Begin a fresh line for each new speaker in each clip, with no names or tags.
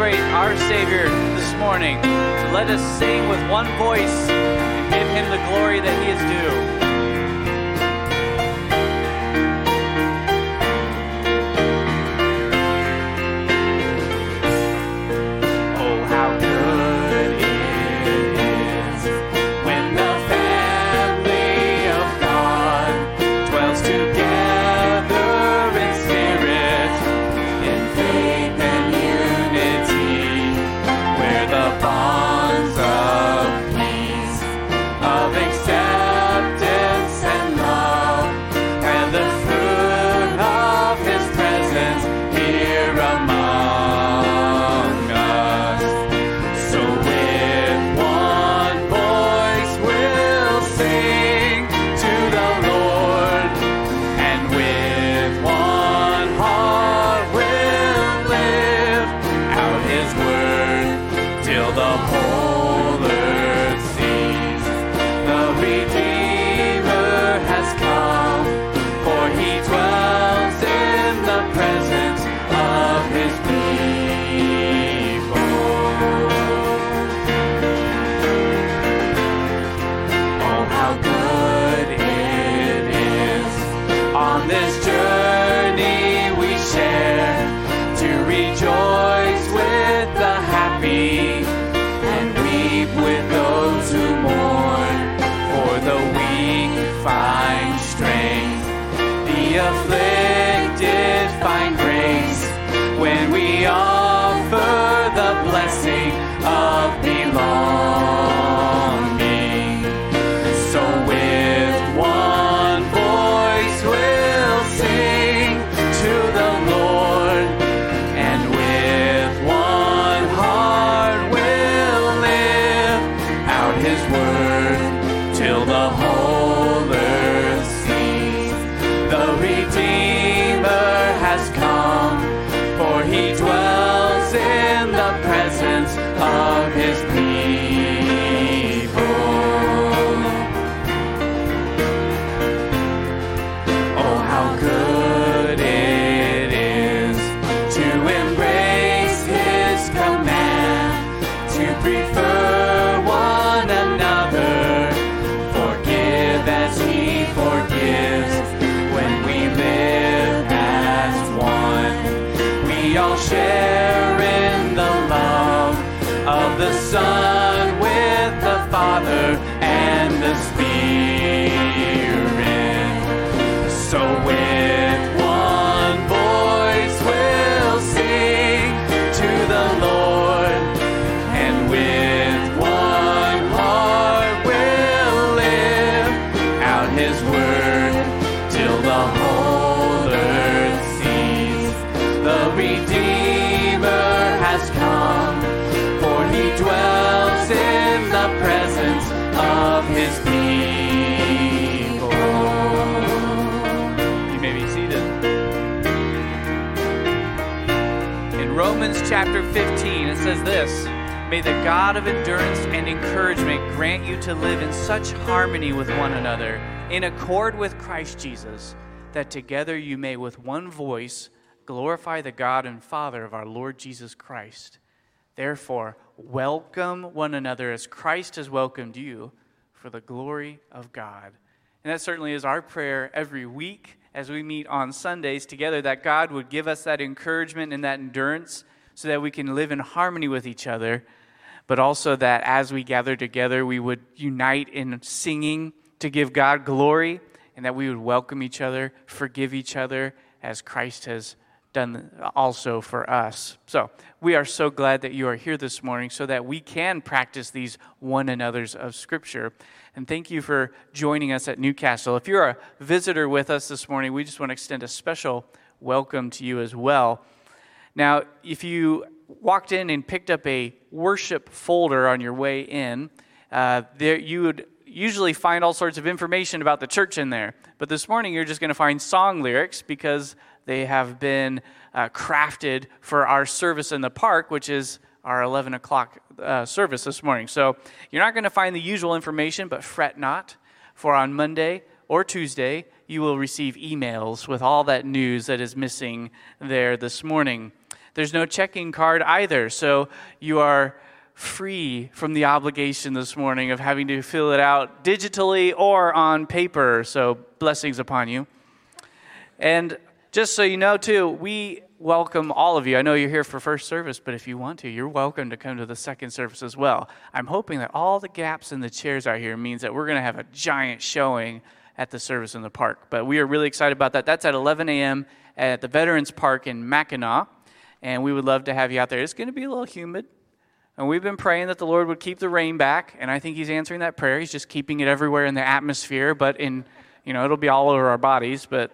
celebrate our Savior this morning. Let us sing with one voice and give him the glory that he is due. his word. Chapter 15, it says this May the God of endurance and encouragement grant you to live in such harmony with one another, in accord with Christ Jesus, that together you may with one voice glorify the God and Father of our Lord Jesus Christ. Therefore, welcome one another as Christ has welcomed you for the glory of God. And that certainly is our prayer every week as we meet on Sundays together that God would give us that encouragement and that endurance so that we can live in harmony with each other, but also that as we gather together, we would unite in singing to give God glory, and that we would welcome each other, forgive each other, as Christ has done also for us. So, we are so glad that you are here this morning so that we can practice these one another's of Scripture. And thank you for joining us at Newcastle. If you're a visitor with us this morning, we just want to extend a special welcome to you as well. Now, if you walked in and picked up a worship folder on your way in, uh, there you would usually find all sorts of information about the church in there. But this morning, you're just going to find song lyrics because they have been uh, crafted for our service in the park, which is our 11 o'clock uh, service this morning. So you're not going to find the usual information, but fret not, for on Monday or Tuesday, you will receive emails with all that news that is missing there this morning. There's no checking card either, so you are free from the obligation this morning of having to fill it out digitally or on paper. So, blessings upon you. And just so you know, too, we welcome all of you. I know you're here for first service, but if you want to, you're welcome to come to the second service as well. I'm hoping that all the gaps in the chairs out here means that we're going to have a giant showing at the service in the park. But we are really excited about that. That's at 11 a.m. at the Veterans Park in Mackinaw, and we would love to have you out there. It's going to be a little humid. And we've been praying that the Lord would keep the rain back, and I think He's answering that prayer. He's just keeping it everywhere in the atmosphere, but in, you know, it'll be all over our bodies, but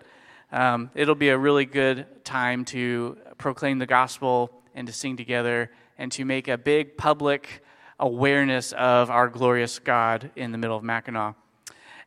um, it'll be a really good time to proclaim the gospel and to sing together and to make a big public awareness of our glorious God in the middle of Mackinaw.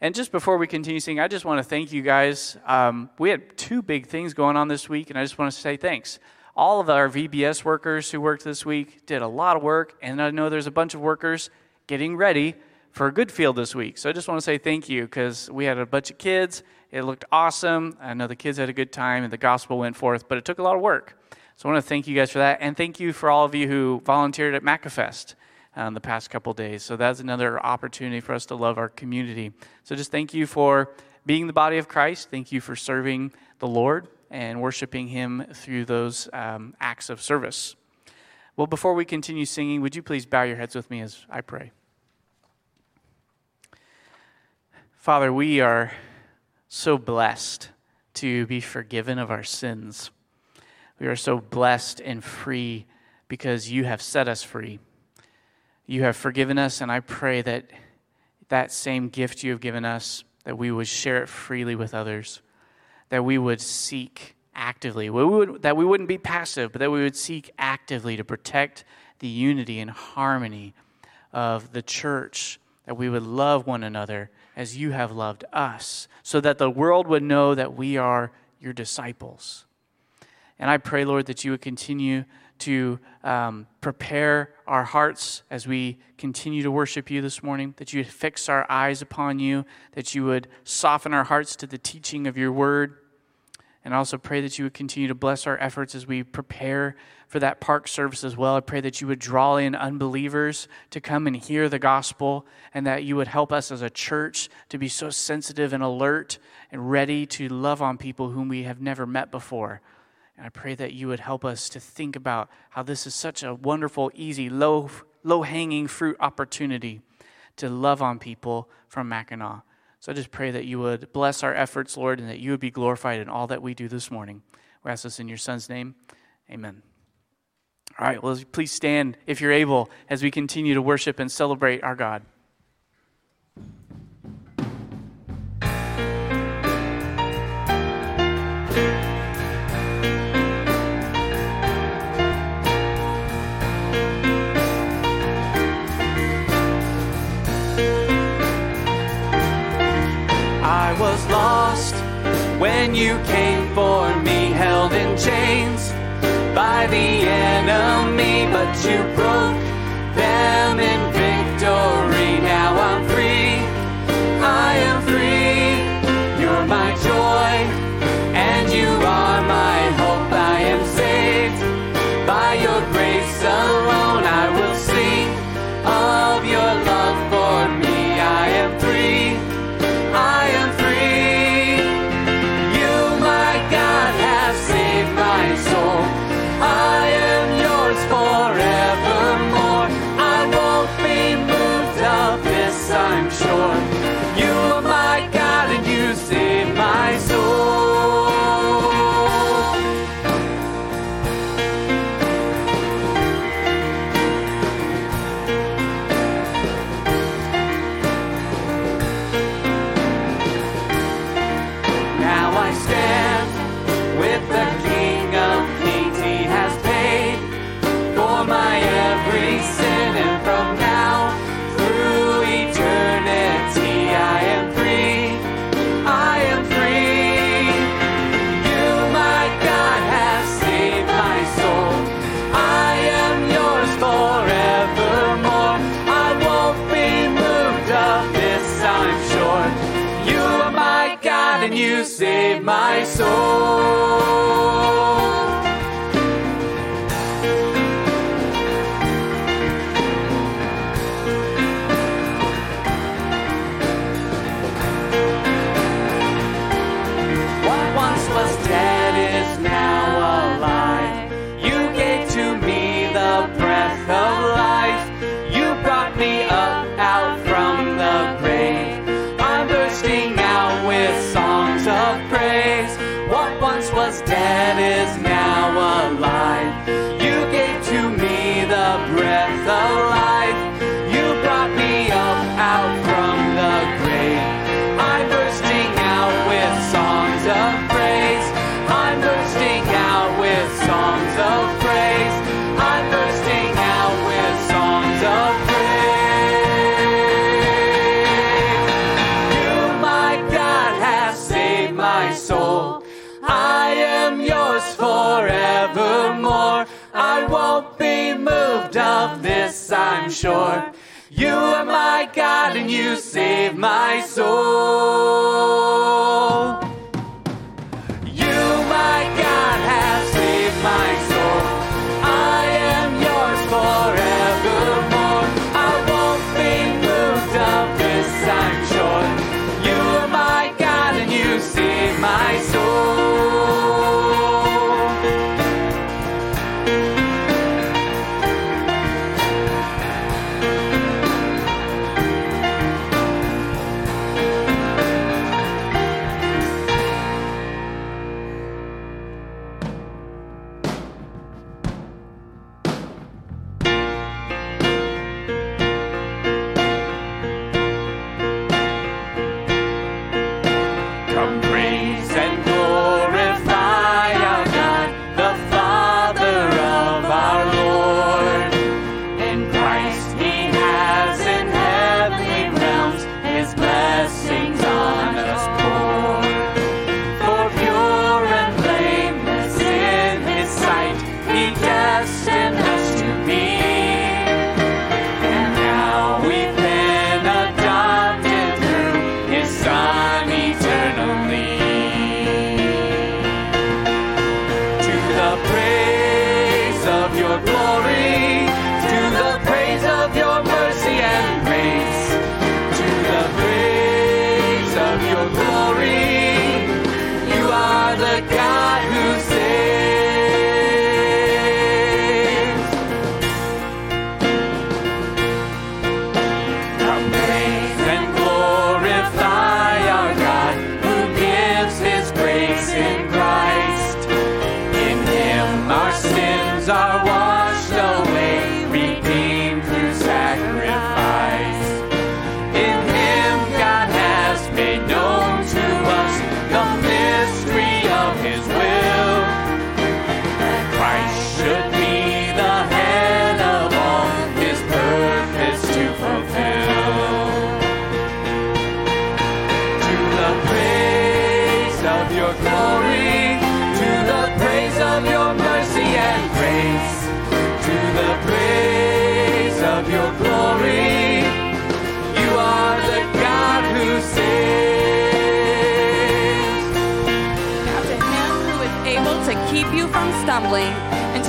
And just before we continue singing, I just want to thank you guys. Um, we had two big things going on this week, and I just want to say thanks all of our VBS workers who worked this week did a lot of work, and I know there's a bunch of workers getting ready for a Goodfield this week. So I just want to say thank you because we had a bunch of kids. It looked awesome. I know the kids had a good time and the gospel went forth, but it took a lot of work. So I want to thank you guys for that, and thank you for all of you who volunteered at MacAfest um, the past couple days. So that's another opportunity for us to love our community. So just thank you for being the body of Christ. Thank you for serving the Lord and worshiping Him through those um, acts of service. Well, before we continue singing, would you please bow your heads with me as I pray? Father, we are so blessed to be forgiven of our sins. We are so blessed and free because you have set us free. You have forgiven us, and I pray that that same gift you have given us, that we would share it freely with others that we would seek actively, we would, that we wouldn't be passive, but that we would seek actively to protect the unity and harmony of the church, that we would love one another as you have loved us, so that the world would know that we are your disciples. And I pray, Lord, that you would continue to um, prepare our hearts as we continue to worship you this morning, that you would fix our eyes upon you, that you would soften our hearts to the teaching of your word. And I also pray that you would continue to bless our efforts as we prepare for that park service as well. I pray that you would draw in unbelievers to come and hear the gospel, and that you would help us as a church to be so sensitive and alert and ready to love on people whom we have never met before. And I pray that you would help us to think about how this is such a wonderful, easy, low, low hanging fruit opportunity to love on people from Mackinaw. So I just pray that you would bless our efforts, Lord, and that you would be glorified in all that we do this morning. We ask this in your Son's name. Amen. All right, well, please stand if you're able as we continue to worship and celebrate our God. When you came for me, held in chains by the enemy, but you broke them in victory. save my soul. of this I'm sure. You are my God and you save my soul.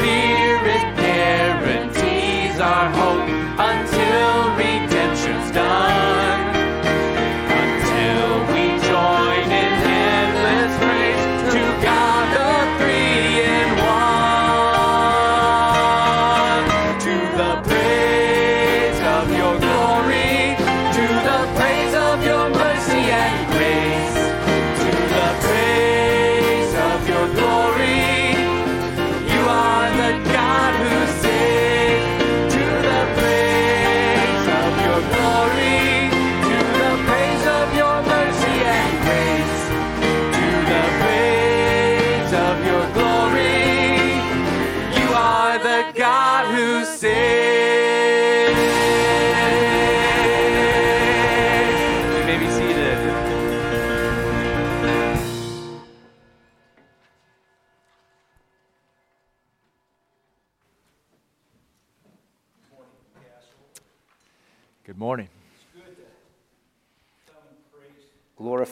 Spirit.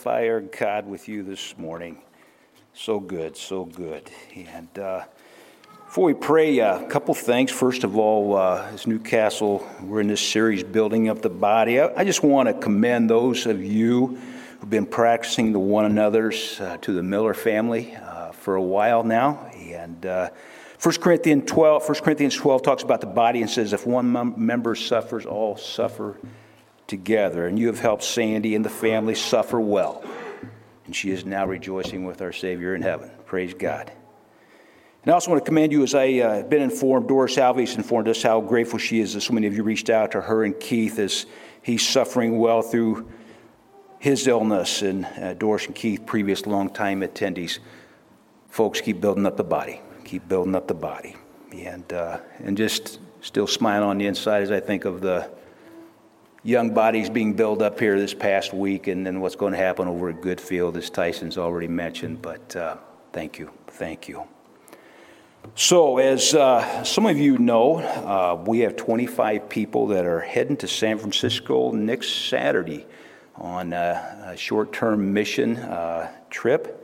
Glorify our God with you this morning. So good, so good. And uh, before we pray, uh, a couple things. First of all, uh, as Newcastle, we're in this series, Building Up the Body. I, I just want to commend those of you who've been practicing the one another's uh, to the Miller family uh, for a while now. And uh, 1 Corinthians 12, 1 Corinthians 12 talks about the body and says, if one mem- member suffers, all suffer together, and you have helped Sandy and the family suffer well. And she is now rejoicing with our Savior in heaven. Praise God. And I also want to commend you as I uh, been informed, Doris Alves informed us how grateful she is that so many of you reached out to her and Keith as he's suffering well through his illness. And uh, Doris and Keith, previous longtime attendees, folks, keep building up the body. Keep building up the body. And, uh, and just still smiling on the inside as I think of the young bodies being built up here this past week, and then what's going to happen over at Goodfield, as Tyson's already mentioned. But uh, thank you, thank you. So, as uh, some of you know, uh, we have 25 people that are heading to San Francisco next Saturday on a, a short term mission uh, trip.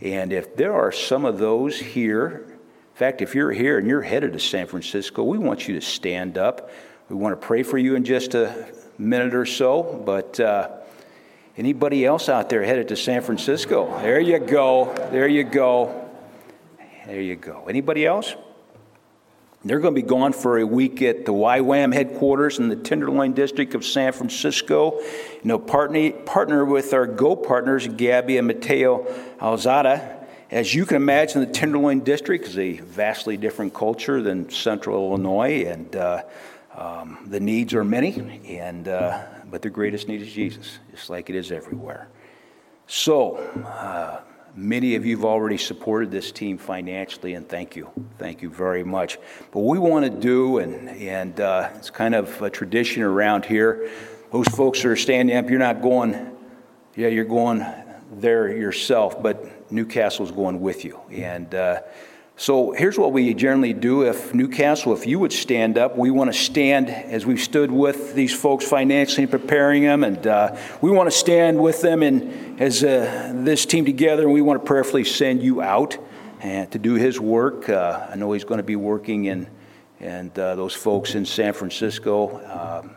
And if there are some of those here, in fact, if you're here and you're headed to San Francisco, we want you to stand up. We want to pray for you in just a minute or so, but uh, anybody else out there headed to San Francisco? There you go. There you go. There you go. Anybody else? They're going to be gone for a week at the YWAM headquarters in the Tenderloin district of San Francisco. You know, partner, partner with our Go partners, Gabby and Mateo Alzada. As you can imagine, the Tenderloin district is a vastly different culture than Central Illinois, and uh, um, the needs are many, and, uh, but the greatest need is Jesus, just like it is everywhere. So, uh, many of you have already supported this team financially, and thank you. Thank you very much. But we want to do, and, and uh, it's kind of a tradition around here, those folks that are standing up, you're not going, yeah, you're going there yourself, but Newcastle's going with you. And uh, so here's what we generally do. If Newcastle, if you would stand up, we want to stand as we've stood with these folks financially preparing them, and uh, we want to stand with them and as uh, this team together, and we want to prayerfully send you out and to do His work. Uh, I know He's going to be working in and uh, those folks in San Francisco, um,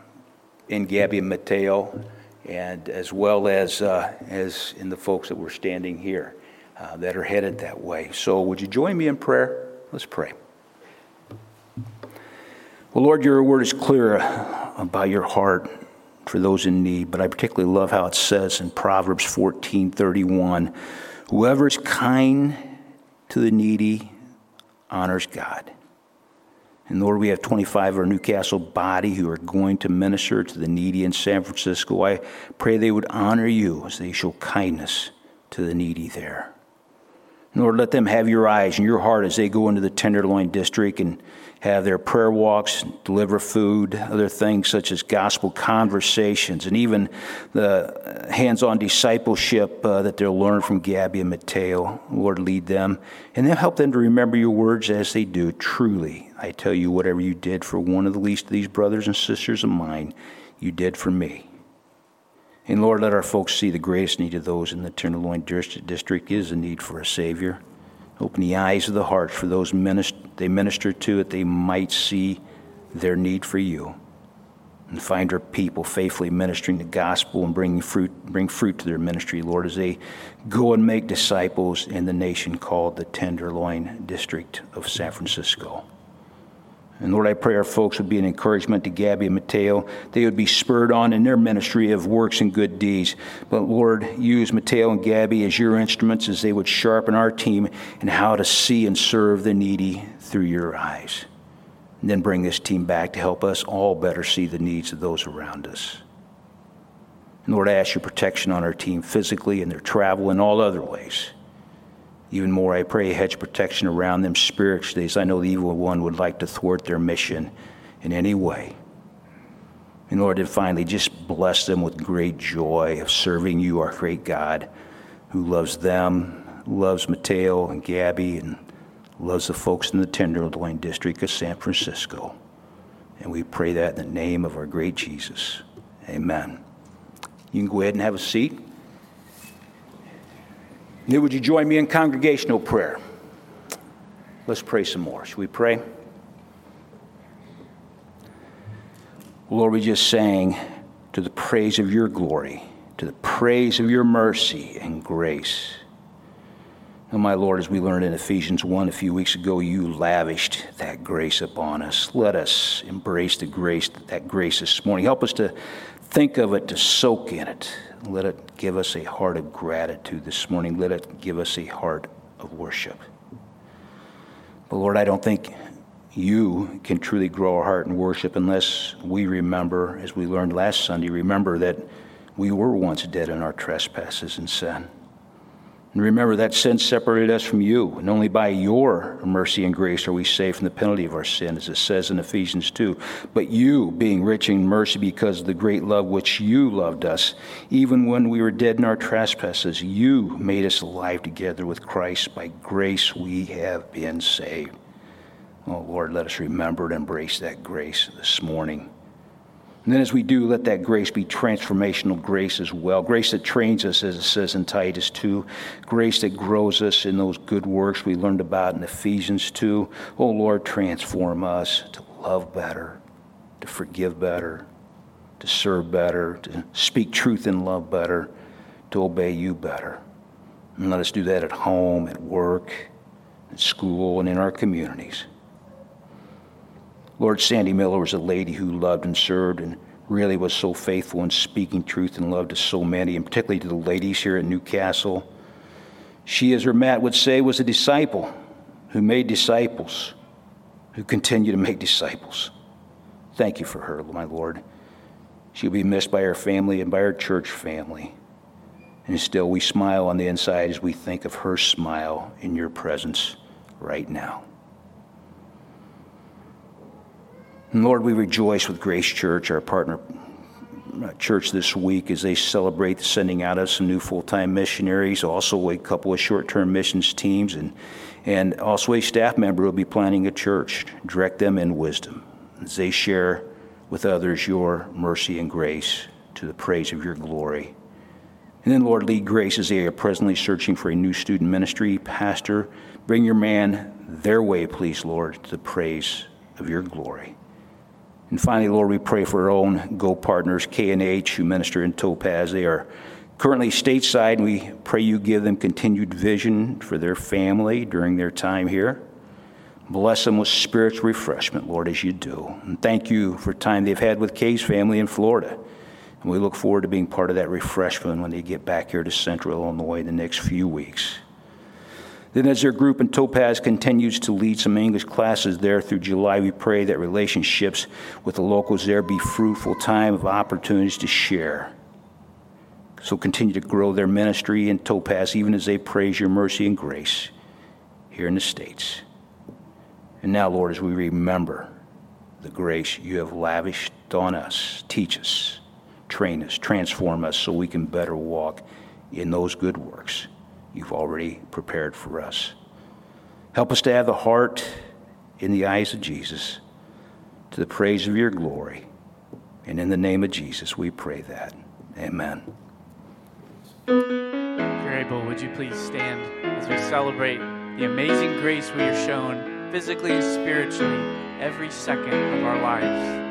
in Gabby and Mateo, and as well as uh, as in the folks that were standing here uh, that are headed that way. So, would you join me in prayer? Let's pray. Well, Lord, your word is clear about your heart for those in need, but I particularly love how it says in Proverbs 14:31, "Whoever is kind to the needy honors God." And Lord, we have 25 of our Newcastle body who are going to minister to the needy in San Francisco. I pray they would honor you as they show kindness to the needy there. Lord, let them have your eyes and your heart as they go into the Tenderloin district and have their prayer walks, deliver food, other things such as gospel conversations, and even the hands on discipleship uh, that they'll learn from Gabby and Mateo. Lord, lead them and then help them to remember your words as they do. Truly, I tell you, whatever you did for one of the least of these brothers and sisters of mine, you did for me. And Lord, let our folks see the greatest need of those in the Tenderloin district is a need for a Savior. Open the eyes of the hearts for those minist- they minister to that they might see their need for you. And find our people faithfully ministering the gospel and bringing fruit, bring fruit to their ministry, Lord, as they go and make disciples in the nation called the Tenderloin District of San Francisco. And Lord, I pray our folks would be an encouragement to Gabby and Mateo. They would be spurred on in their ministry of works and good deeds. But Lord, use Mateo and Gabby as your instruments as they would sharpen our team in how to see and serve the needy through your eyes. And then bring this team back to help us all better see the needs of those around us. And Lord, I ask your protection on our team physically and their travel and all other ways. Even more, I pray a hedge protection around them spiritually, as I know the evil one would like to thwart their mission in any way. And Lord, and finally, just bless them with great joy of serving you, our great God, who loves them, loves Mateo and Gabby, and loves the folks in the Tenderloin district of San Francisco. And we pray that in the name of our great Jesus. Amen. You can go ahead and have a seat. Now, would you join me in congregational prayer? Let's pray some more. Should we pray? Lord, we just sang to the praise of your glory, to the praise of your mercy and grace. And my Lord, as we learned in Ephesians 1 a few weeks ago, you lavished that grace upon us. Let us embrace the grace, that grace this morning. Help us to think of it, to soak in it. Let it give us a heart of gratitude this morning. Let it give us a heart of worship. But Lord, I don't think you can truly grow our heart in worship unless we remember, as we learned last Sunday, remember that we were once dead in our trespasses and sin. And remember that sin separated us from you, and only by your mercy and grace are we saved from the penalty of our sin, as it says in Ephesians 2. But you, being rich in mercy because of the great love which you loved us, even when we were dead in our trespasses, you made us alive together with Christ. By grace we have been saved. Oh Lord, let us remember and embrace that grace this morning. And then, as we do, let that grace be transformational grace as well. Grace that trains us, as it says in Titus 2. Grace that grows us in those good works we learned about in Ephesians 2. Oh, Lord, transform us to love better, to forgive better, to serve better, to speak truth in love better, to obey you better. And let us do that at home, at work, at school, and in our communities. Lord, Sandy Miller was a lady who loved and served and really was so faithful in speaking truth and love to so many, and particularly to the ladies here at Newcastle. She, as her Matt would say, was a disciple who made disciples, who continue to make disciples. Thank you for her, my Lord. She'll be missed by her family and by her church family. And still, we smile on the inside as we think of her smile in your presence right now. And Lord, we rejoice with Grace Church, our partner uh, church this week, as they celebrate the sending out of some new full time missionaries, also a couple of short term missions teams, and, and also a staff member will be planning a church. Direct them in wisdom as they share with others your mercy and grace to the praise of your glory. And then, Lord, lead Grace as they are presently searching for a new student ministry pastor. Bring your man their way, please, Lord, to the praise of your glory. And finally, Lord, we pray for our own Go partners, K&H, who minister in Topaz. They are currently stateside, and we pray you give them continued vision for their family during their time here. Bless them with spiritual refreshment, Lord, as you do. And thank you for time they've had with Kay's family in Florida. And we look forward to being part of that refreshment when they get back here to Central Illinois in the next few weeks. Then, as their group in Topaz continues to lead some English classes there through July, we pray that relationships with the locals there be fruitful time of opportunities to share. So continue to grow their ministry in Topaz, even as they praise your mercy and grace here in the States. And now, Lord, as we remember the grace you have lavished on us, teach us, train us, transform us so we can better walk in those good works you've already prepared for us. Help us to have the heart in the eyes of Jesus to the praise of your glory. And in the name of Jesus, we pray that. Amen.
If would you please stand as we celebrate the amazing grace we are shown physically and spiritually every second of our lives?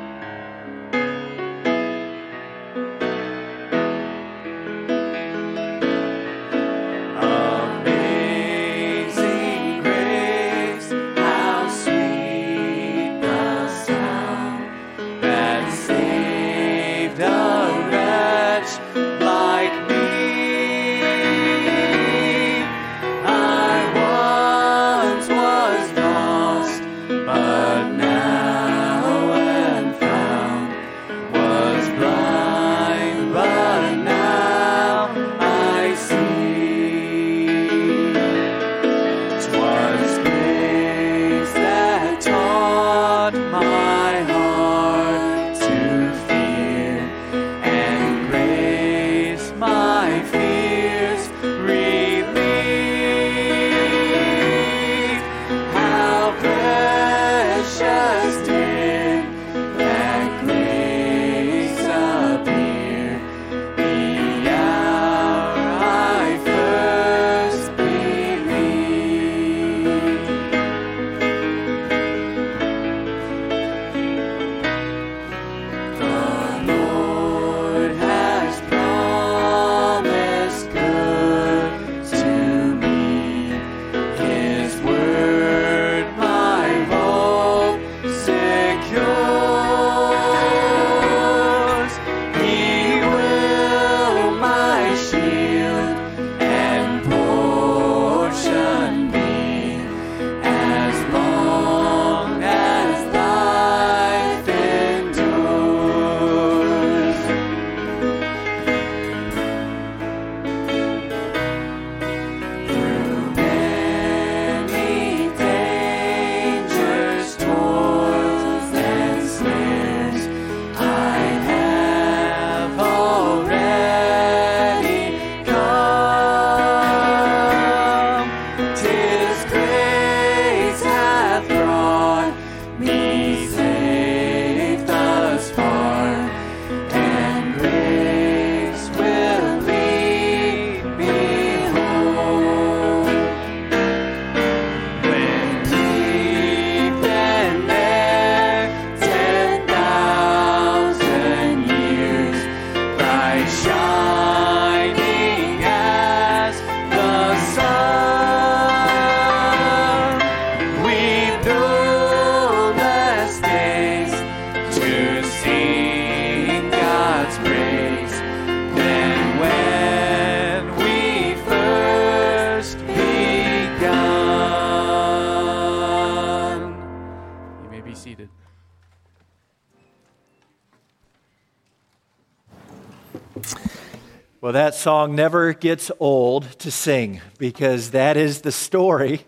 Song never gets old to sing because that is the story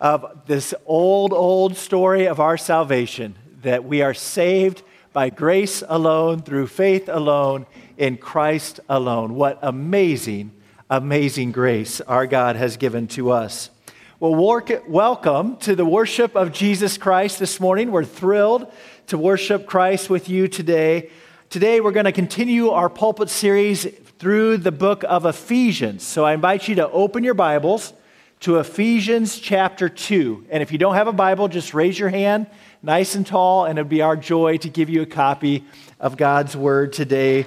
of this old, old story of our salvation that we are saved by grace alone, through faith alone, in Christ alone. What amazing, amazing grace our God has given to us. Well, welcome to the worship of Jesus Christ this morning. We're thrilled to worship Christ with you today. Today, we're going to continue our pulpit series through the book of Ephesians. So I invite you to open your Bibles to Ephesians chapter 2. And if you don't have a Bible, just raise your hand nice and tall, and it'd be our joy to give you a copy of God's Word today.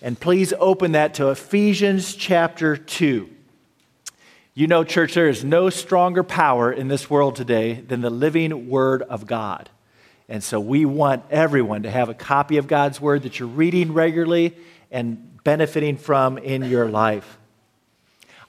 And please open that to Ephesians chapter 2. You know, church, there is no stronger power in this world today than the living Word of God. And so we want everyone to have a copy of God's Word that you're reading regularly and benefiting from in your life.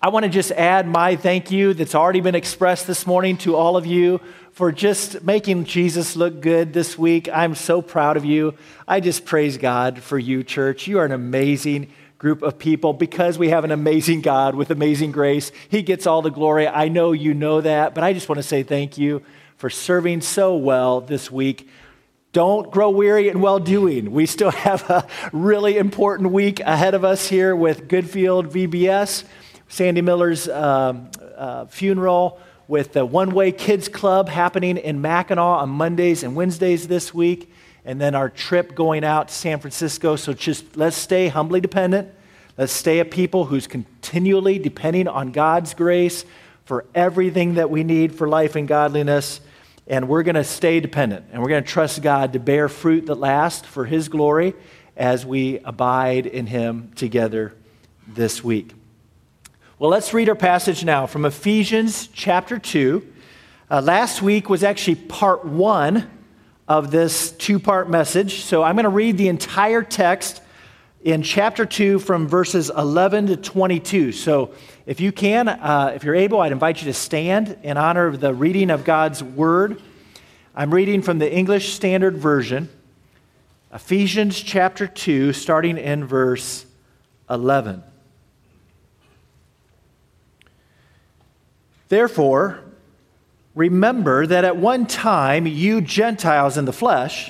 I want to just add my thank you that's already been expressed this morning to all of you for just making Jesus look good this week. I'm so proud of you. I just praise God for you, church. You are an amazing group of people because we have an amazing God with amazing grace. He gets all the glory. I know you know that, but I just want to say thank you for serving so well this week. Don't grow weary in well doing. We still have a really important week ahead of us here with Goodfield VBS, Sandy Miller's um, uh, funeral, with the One Way Kids Club happening in Mackinaw on Mondays and Wednesdays this week and then our trip going out to San Francisco. So just let's stay humbly dependent. Let's stay a people who's continually depending on God's grace for everything that we need for life and godliness. And we're going to stay dependent and we're going to trust God to bear fruit that lasts for His glory as we abide in Him together this week. Well, let's read our passage now from Ephesians chapter 2. Uh, last week was actually part one of this two part message. So I'm going to read the entire text in chapter 2 from verses 11 to 22. So if you can, uh, if you're able, I'd invite you to stand in honor of the reading of God's word. I'm reading from the English Standard Version, Ephesians chapter 2, starting in verse 11. Therefore, Remember that at one time you Gentiles in the flesh,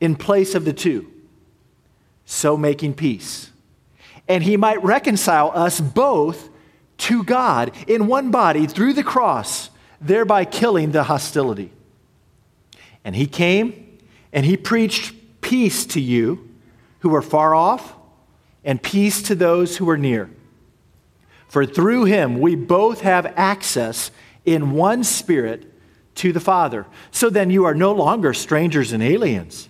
in place of the two, so making peace. And he might reconcile us both to God in one body through the cross, thereby killing the hostility. And he came and he preached peace to you who are far off and peace to those who are near. For through him we both have access in one spirit to the Father. So then you are no longer strangers and aliens,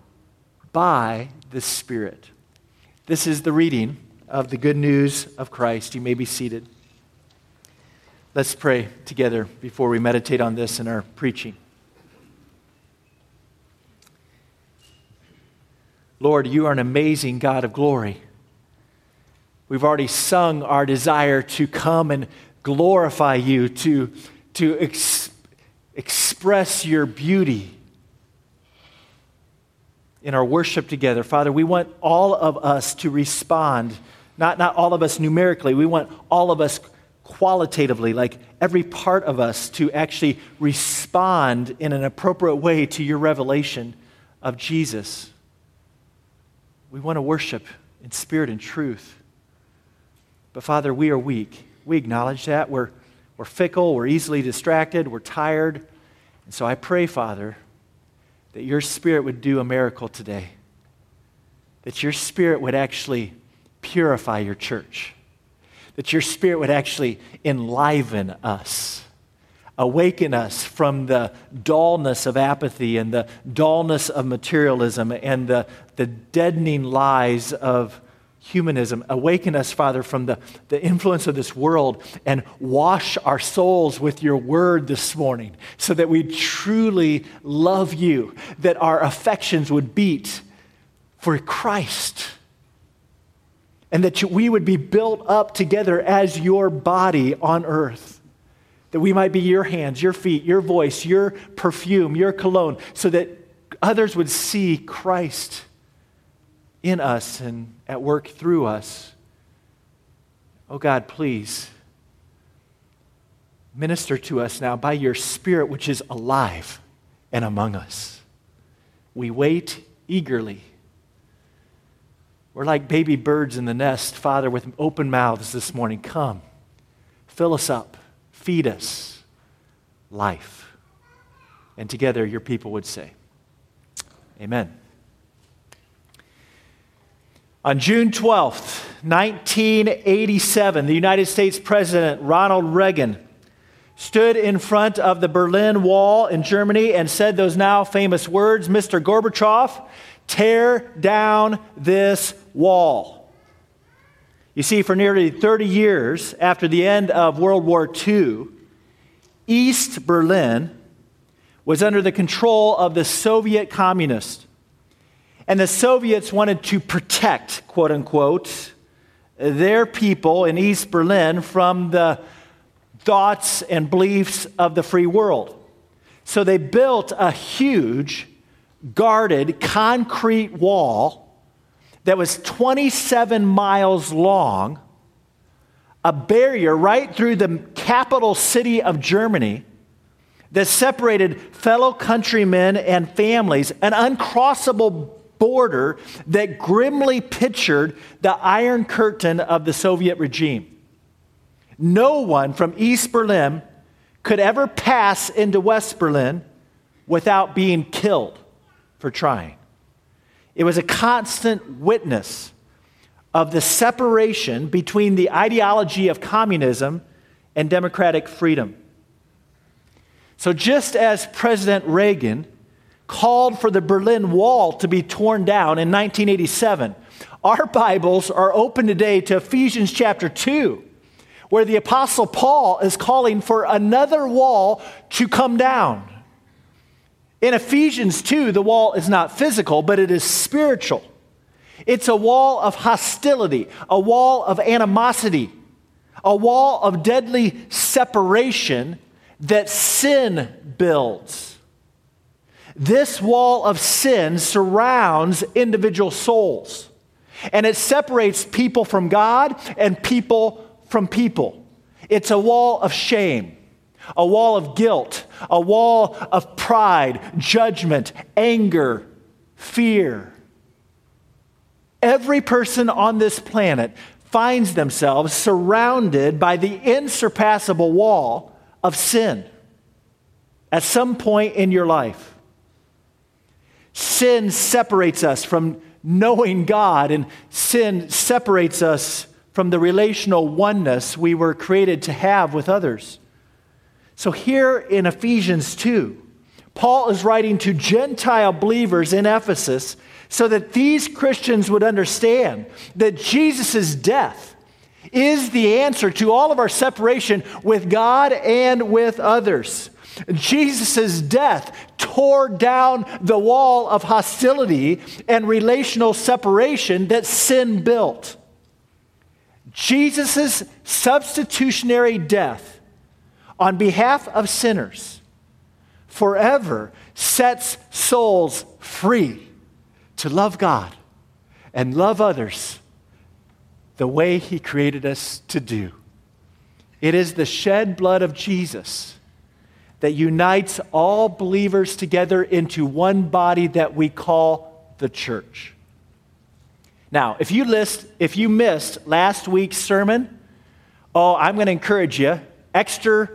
by the Spirit. This is the reading of the good news of Christ. You may be seated. Let's pray together before we meditate on this in our preaching. Lord, you are an amazing God of glory. We've already sung our desire to come and glorify you, to, to ex- express your beauty in our worship together. Father, we want all of us to respond, not, not all of us numerically, we want all of us qualitatively, like every part of us, to actually respond in an appropriate way to your revelation of Jesus. We want to worship in spirit and truth. But Father, we are weak. We acknowledge that. We're, we're fickle, we're easily distracted, we're tired. And so I pray, Father, that your spirit would do a miracle today. That your spirit would actually purify your church. That your spirit would actually enliven us, awaken us from the dullness of apathy and the dullness of materialism and the, the deadening lies of humanism. Awaken us, Father, from the, the influence of this world and wash our souls with your word this morning so that we truly love you, that our affections would beat for Christ, and that we would be built up together as your body on earth. That we might be your hands, your feet, your voice, your perfume, your cologne, so that others would see Christ in us and at work through us. Oh God, please minister to us now by your Spirit, which is alive and among us. We wait eagerly. We're like baby birds in the nest, Father, with open mouths this morning. Come, fill us up, feed us life. And together, your people would say, Amen. On June 12th, 1987, the United States President Ronald Reagan stood in front of the Berlin Wall in Germany and said those now famous words Mr. Gorbachev, tear down this wall. You see, for nearly 30 years after the end of World War II, East Berlin was under the control of the Soviet communists. And the Soviets wanted to protect, quote unquote, their people in East Berlin from the thoughts and beliefs of the free world. So they built a huge, guarded concrete wall that was 27 miles long, a barrier right through the capital city of Germany that separated fellow countrymen and families, an uncrossable border that grimly pictured the Iron Curtain of the Soviet regime. No one from East Berlin could ever pass into West Berlin without being killed for trying. It was a constant witness of the separation between the ideology of communism and democratic freedom. So, just as President Reagan called for the Berlin Wall to be torn down in 1987. Our Bibles are open today to Ephesians chapter 2, where the Apostle Paul is calling for another wall to come down. In Ephesians 2, the wall is not physical, but it is spiritual. It's a wall of hostility, a wall of animosity, a wall of deadly separation that sin builds. This wall of sin surrounds individual souls, and it separates people from God and people from people. It's a wall of shame, a wall of guilt, a wall of pride, judgment, anger, fear. Every person on this planet finds themselves surrounded by the insurpassable wall of sin at some point in your life. Sin separates us from knowing God, and sin separates us from the relational oneness we were created to have with others. So, here in Ephesians 2, Paul is writing to Gentile believers in Ephesus so that these Christians would understand that Jesus' death is the answer to all of our separation with God and with others. Jesus' death tore down the wall of hostility and relational separation that sin built. Jesus' substitutionary death on behalf of sinners forever sets souls free to love God and love others the way He created us to do. It is the shed blood of Jesus that unites all believers together into one body that we call the church. Now, if you list, if you missed last week's sermon, oh, I'm going to encourage you extra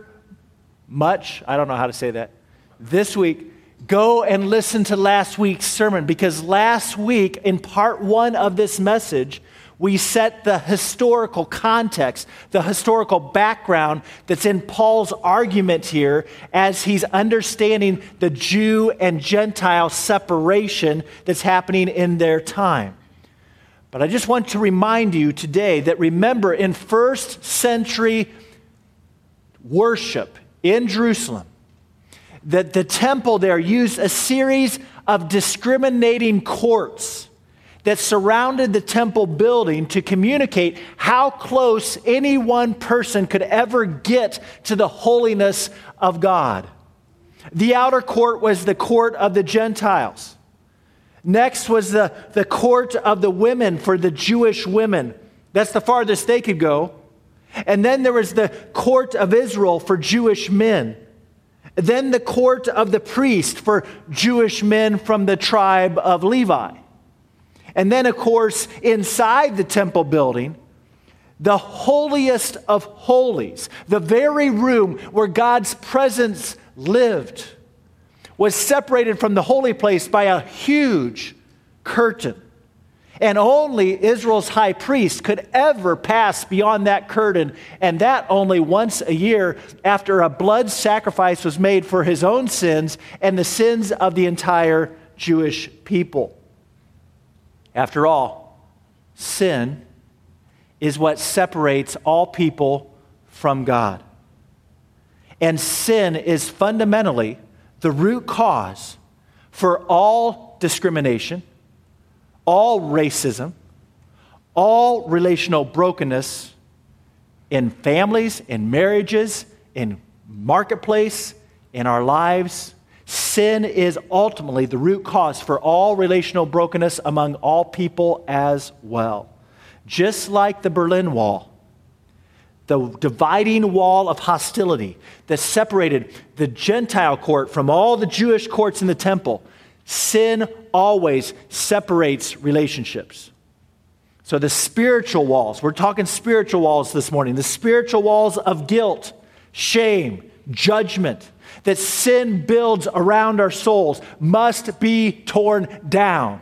much, I don't know how to say that. This week, go and listen to last week's sermon because last week in part 1 of this message, we set the historical context, the historical background that's in Paul's argument here as he's understanding the Jew and Gentile separation that's happening in their time. But I just want to remind you today that remember, in first century worship in Jerusalem, that the temple there used a series of discriminating courts that surrounded the temple building to communicate how close any one person could ever get to the holiness of God. The outer court was the court of the Gentiles. Next was the, the court of the women for the Jewish women. That's the farthest they could go. And then there was the court of Israel for Jewish men. Then the court of the priest for Jewish men from the tribe of Levi. And then, of course, inside the temple building, the holiest of holies, the very room where God's presence lived, was separated from the holy place by a huge curtain. And only Israel's high priest could ever pass beyond that curtain, and that only once a year after a blood sacrifice was made for his own sins and the sins of the entire Jewish people. After all, sin is what separates all people from God. And sin is fundamentally the root cause for all discrimination, all racism, all relational brokenness in families, in marriages, in marketplace, in our lives, Sin is ultimately the root cause for all relational brokenness among all people as well. Just like the Berlin Wall, the dividing wall of hostility that separated the Gentile court from all the Jewish courts in the temple, sin always separates relationships. So, the spiritual walls, we're talking spiritual walls this morning, the spiritual walls of guilt, shame, judgment, that sin builds around our souls must be torn down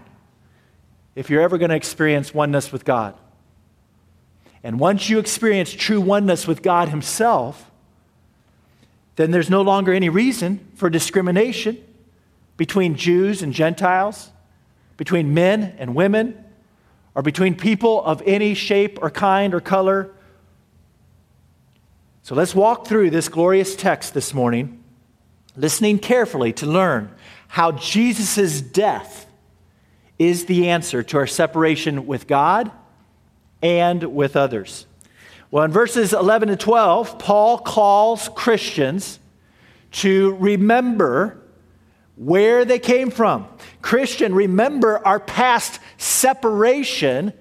if you're ever going to experience oneness with God. And once you experience true oneness with God Himself, then there's no longer any reason for discrimination between Jews and Gentiles, between men and women, or between people of any shape or kind or color. So let's walk through this glorious text this morning listening carefully to learn how Jesus' death is the answer to our separation with God and with others. Well, in verses 11 to 12, Paul calls Christians to remember where they came from. Christian, remember our past separation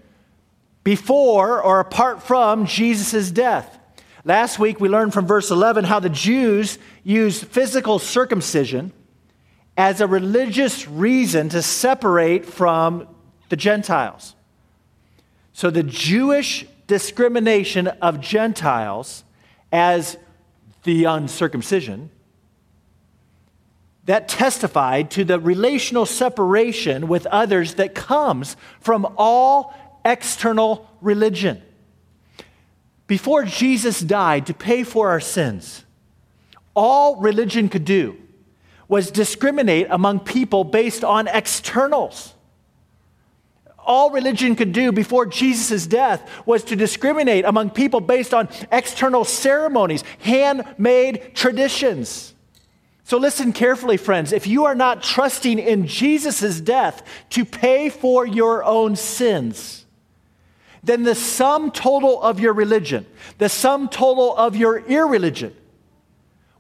before or apart from Jesus' death. Last week we learned from verse 11 how the Jews used physical circumcision as a religious reason to separate from the Gentiles. So the Jewish discrimination of Gentiles as the uncircumcision that testified to the relational separation with others that comes from all external religion. Before Jesus died to pay for our sins, all religion could do was discriminate among people based on externals. All religion could do before Jesus' death was to discriminate among people based on external ceremonies, handmade traditions. So listen carefully, friends. If you are not trusting in Jesus' death to pay for your own sins, then the sum total of your religion, the sum total of your irreligion,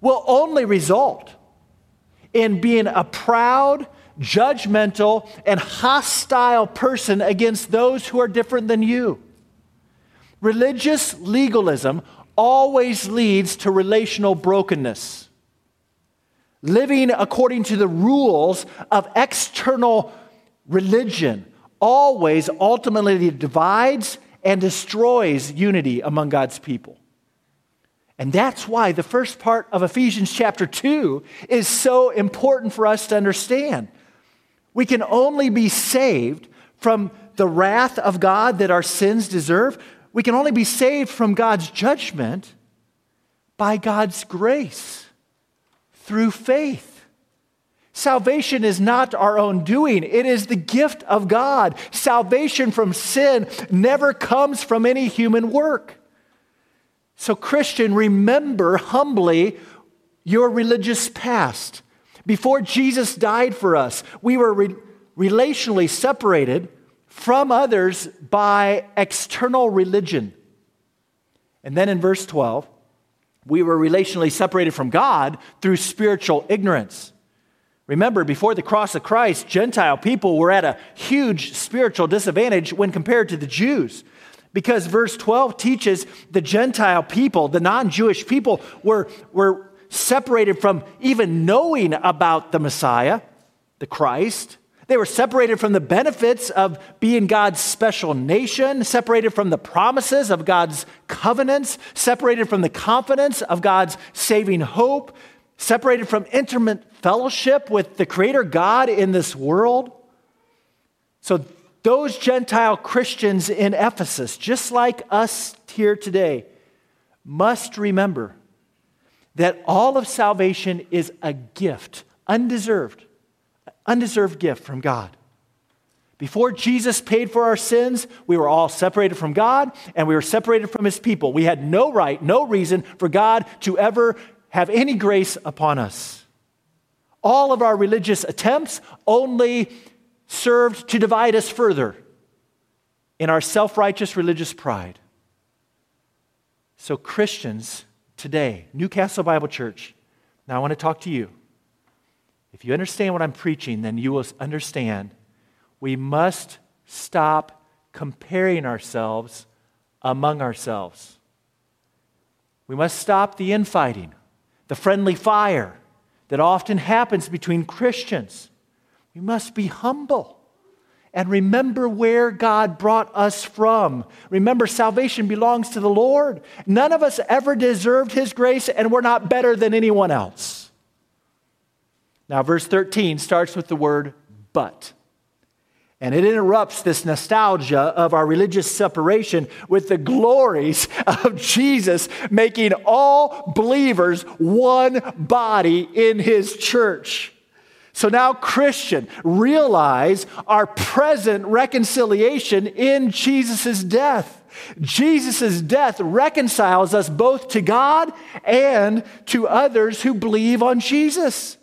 will only result in being a proud, judgmental, and hostile person against those who are different than you. Religious legalism always leads to relational brokenness. Living according to the rules of external religion always ultimately divides and destroys unity among God's people. And that's why the first part of Ephesians chapter 2 is so important for us to understand. We can only be saved from the wrath of God that our sins deserve. We can only be saved from God's judgment by God's grace through faith. Salvation is not our own doing, it is the gift of God. Salvation from sin never comes from any human work. So, Christian, remember humbly your religious past. Before Jesus died for us, we were re- relationally separated from others by external religion. And then in verse 12, we were relationally separated from God through spiritual ignorance. Remember, before the cross of Christ, Gentile people were at a huge spiritual disadvantage when compared to the Jews. Because verse 12 teaches the Gentile people, the non Jewish people, were, were separated from even knowing about the Messiah, the Christ. They were separated from the benefits of being God's special nation, separated from the promises of God's covenants, separated from the confidence of God's saving hope, separated from intimate fellowship with the Creator God in this world. So those Gentile Christians in Ephesus, just like us here today, must remember that all of salvation is a gift, undeserved, undeserved gift from God. Before Jesus paid for our sins, we were all separated from God and we were separated from his people. We had no right, no reason for God to ever have any grace upon us. All of our religious attempts only served to divide us further in our self righteous religious pride. So, Christians today, Newcastle Bible Church, now I want to talk to you. If you understand what I'm preaching, then you will understand we must stop comparing ourselves among ourselves. We must stop the infighting, the friendly fire that often happens between Christians. We must be humble and remember where God brought us from. Remember, salvation belongs to the Lord. None of us ever deserved His grace, and we're not better than anyone else. Now, verse 13 starts with the word but. And it interrupts this nostalgia of our religious separation with the glories of Jesus making all believers one body in his church. So now, Christian, realize our present reconciliation in Jesus' death. Jesus' death reconciles us both to God and to others who believe on Jesus.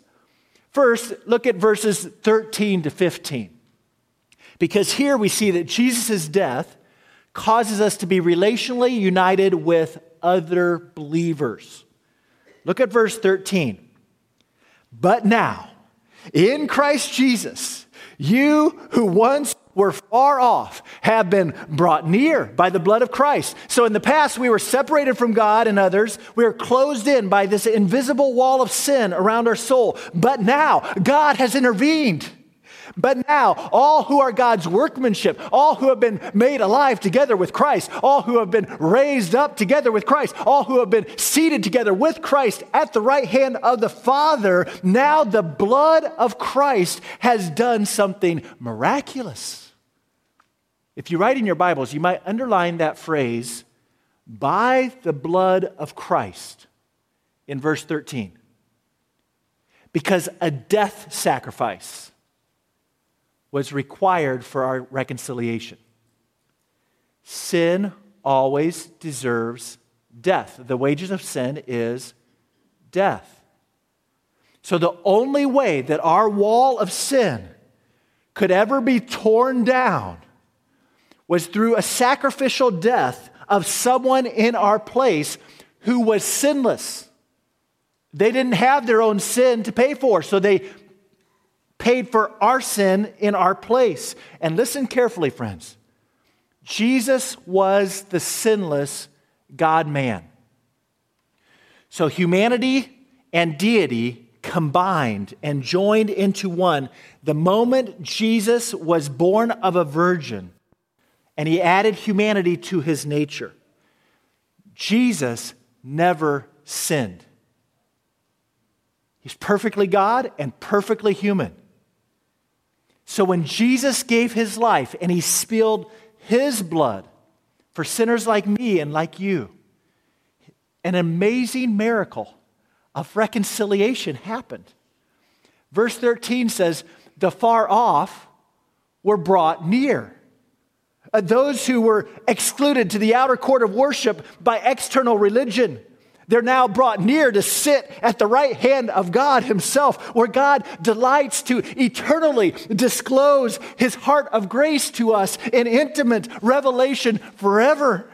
First, look at verses 13 to 15. Because here we see that Jesus' death causes us to be relationally united with other believers. Look at verse 13. But now, in Christ Jesus, you who once were far off have been brought near by the blood of Christ. So in the past, we were separated from God and others. We are closed in by this invisible wall of sin around our soul. But now, God has intervened. But now, all who are God's workmanship, all who have been made alive together with Christ, all who have been raised up together with Christ, all who have been seated together with Christ at the right hand of the Father, now the blood of Christ has done something miraculous. If you write in your Bibles, you might underline that phrase, by the blood of Christ, in verse 13. Because a death sacrifice was required for our reconciliation. Sin always deserves death. The wages of sin is death. So, the only way that our wall of sin could ever be torn down was through a sacrificial death of someone in our place who was sinless. They didn't have their own sin to pay for, so they paid for our sin in our place. And listen carefully, friends. Jesus was the sinless God man. So humanity and deity combined and joined into one the moment Jesus was born of a virgin and he added humanity to his nature. Jesus never sinned. He's perfectly God and perfectly human. So when Jesus gave his life and he spilled his blood for sinners like me and like you, an amazing miracle of reconciliation happened. Verse 13 says, The far off were brought near. Uh, those who were excluded to the outer court of worship by external religion. They're now brought near to sit at the right hand of God Himself, where God delights to eternally disclose His heart of grace to us in intimate revelation forever.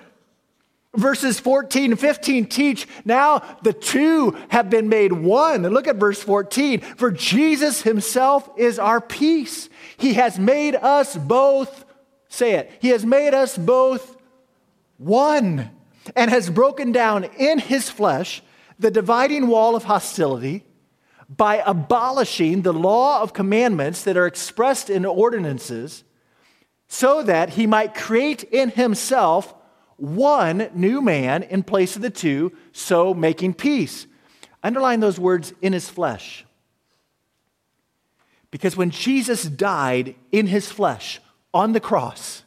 Verses 14 and 15 teach now the two have been made one. And look at verse 14. For Jesus Himself is our peace. He has made us both Say it. He has made us both one and has broken down in his flesh the dividing wall of hostility by abolishing the law of commandments that are expressed in ordinances, so that he might create in himself one new man in place of the two, so making peace. Underline those words in his flesh. Because when Jesus died in his flesh, on the cross,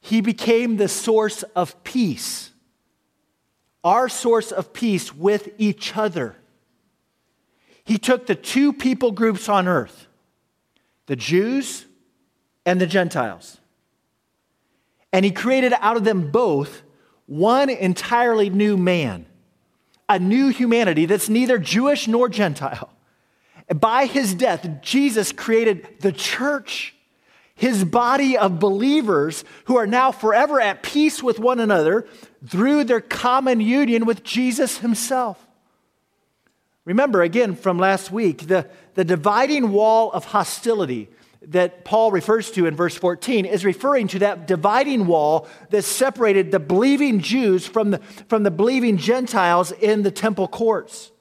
he became the source of peace, our source of peace with each other. He took the two people groups on earth, the Jews and the Gentiles, and he created out of them both one entirely new man, a new humanity that's neither Jewish nor Gentile. by his death, Jesus created the church his body of believers who are now forever at peace with one another through their common union with Jesus himself. Remember, again, from last week, the, the dividing wall of hostility that Paul refers to in verse 14 is referring to that dividing wall that separated the believing Jews from the, from the believing Gentiles in the temple courts.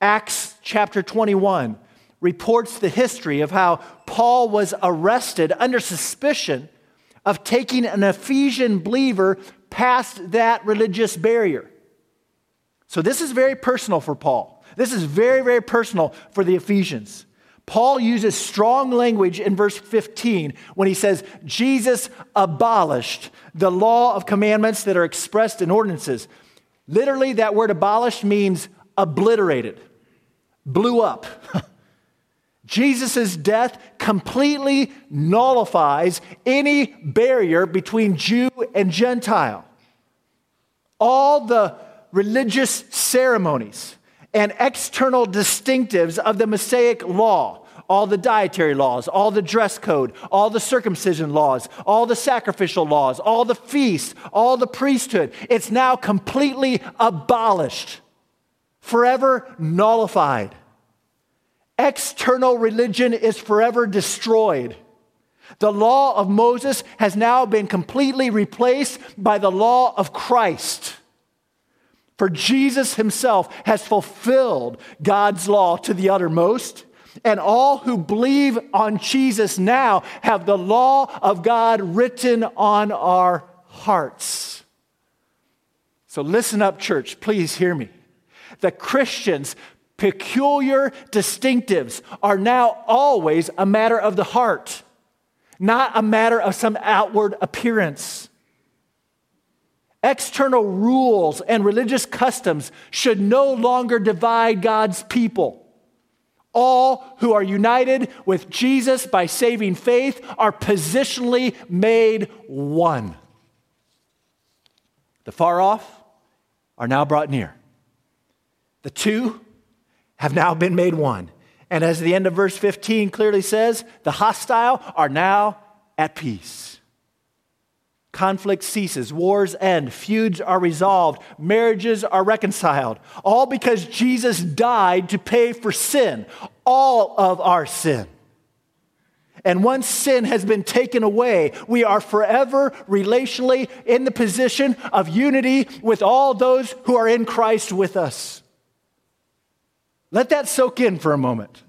Acts chapter 21 reports the history of how Paul was arrested under suspicion of taking an Ephesian believer past that religious barrier. So, this is very personal for Paul. This is very, very personal for the Ephesians. Paul uses strong language in verse 15 when he says, Jesus abolished the law of commandments that are expressed in ordinances. Literally, that word abolished means obliterated, blew up. Jesus' death completely nullifies any barrier between Jew and Gentile. All the religious ceremonies and external distinctives of the Mosaic law, all the dietary laws, all the dress code, all the circumcision laws, all the sacrificial laws, all the feasts, all the priesthood, it's now completely abolished, forever nullified. External religion is forever destroyed. The law of Moses has now been completely replaced by the law of Christ. For Jesus himself has fulfilled God's law to the uttermost, and all who believe on Jesus now have the law of God written on our hearts. So listen up, church, please hear me. The Christians peculiar distinctives are now always a matter of the heart, not a matter of some outward appearance. External rules and religious customs should no longer divide God's people. All who are united with Jesus by saving faith are positionally made one. The far off are now brought near. The two have now been made one. And as the end of verse 15 clearly says, the hostile are now at peace. Conflict ceases, wars end, feuds are resolved, marriages are reconciled, all because Jesus died to pay for sin, all of our sin. And once sin has been taken away, we are forever relationally in the position of unity with all those who are in Christ with us. Let that soak in for a moment.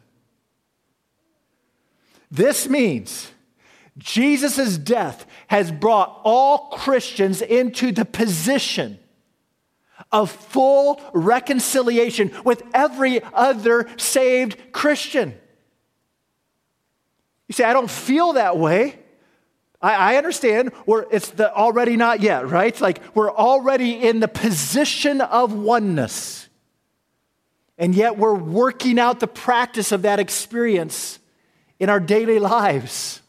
This means Jesus' death has brought all Christians into the position of full reconciliation with every other saved Christian. You say, I don't feel that way. I, I understand we're, it's the already not yet, right? It's like we're already in the position of oneness. And yet we're working out the practice of that experience in our daily lives.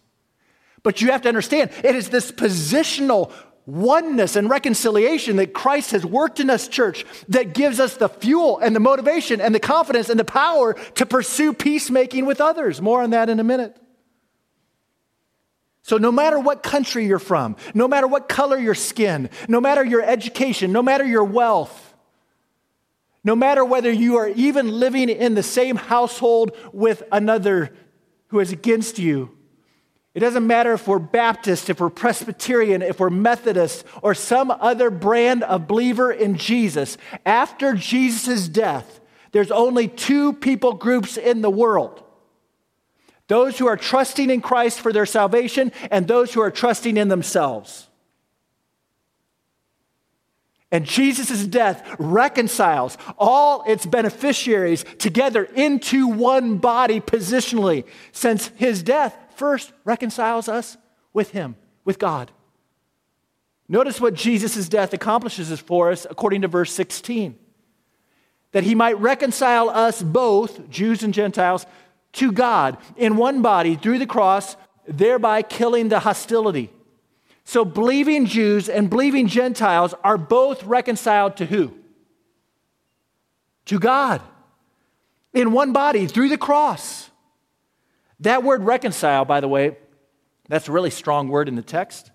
But you have to understand, it is this positional oneness and reconciliation that Christ has worked in us, church, that gives us the fuel and the motivation and the confidence and the power to pursue peacemaking with others. More on that in a minute. So, no matter what country you're from, no matter what color your skin, no matter your education, no matter your wealth, no matter whether you are even living in the same household with another who is against you, it doesn't matter if we're Baptist, if we're Presbyterian, if we're Methodist, or some other brand of believer in Jesus. After Jesus' death, there's only two people groups in the world those who are trusting in Christ for their salvation, and those who are trusting in themselves. And Jesus' death reconciles all its beneficiaries together into one body positionally, since his death first reconciles us with him, with God. Notice what Jesus' death accomplishes for us according to verse 16 that he might reconcile us both, Jews and Gentiles, to God in one body through the cross, thereby killing the hostility. So, believing Jews and believing Gentiles are both reconciled to who? To God. In one body through the cross. That word reconcile, by the way, that's a really strong word in the text.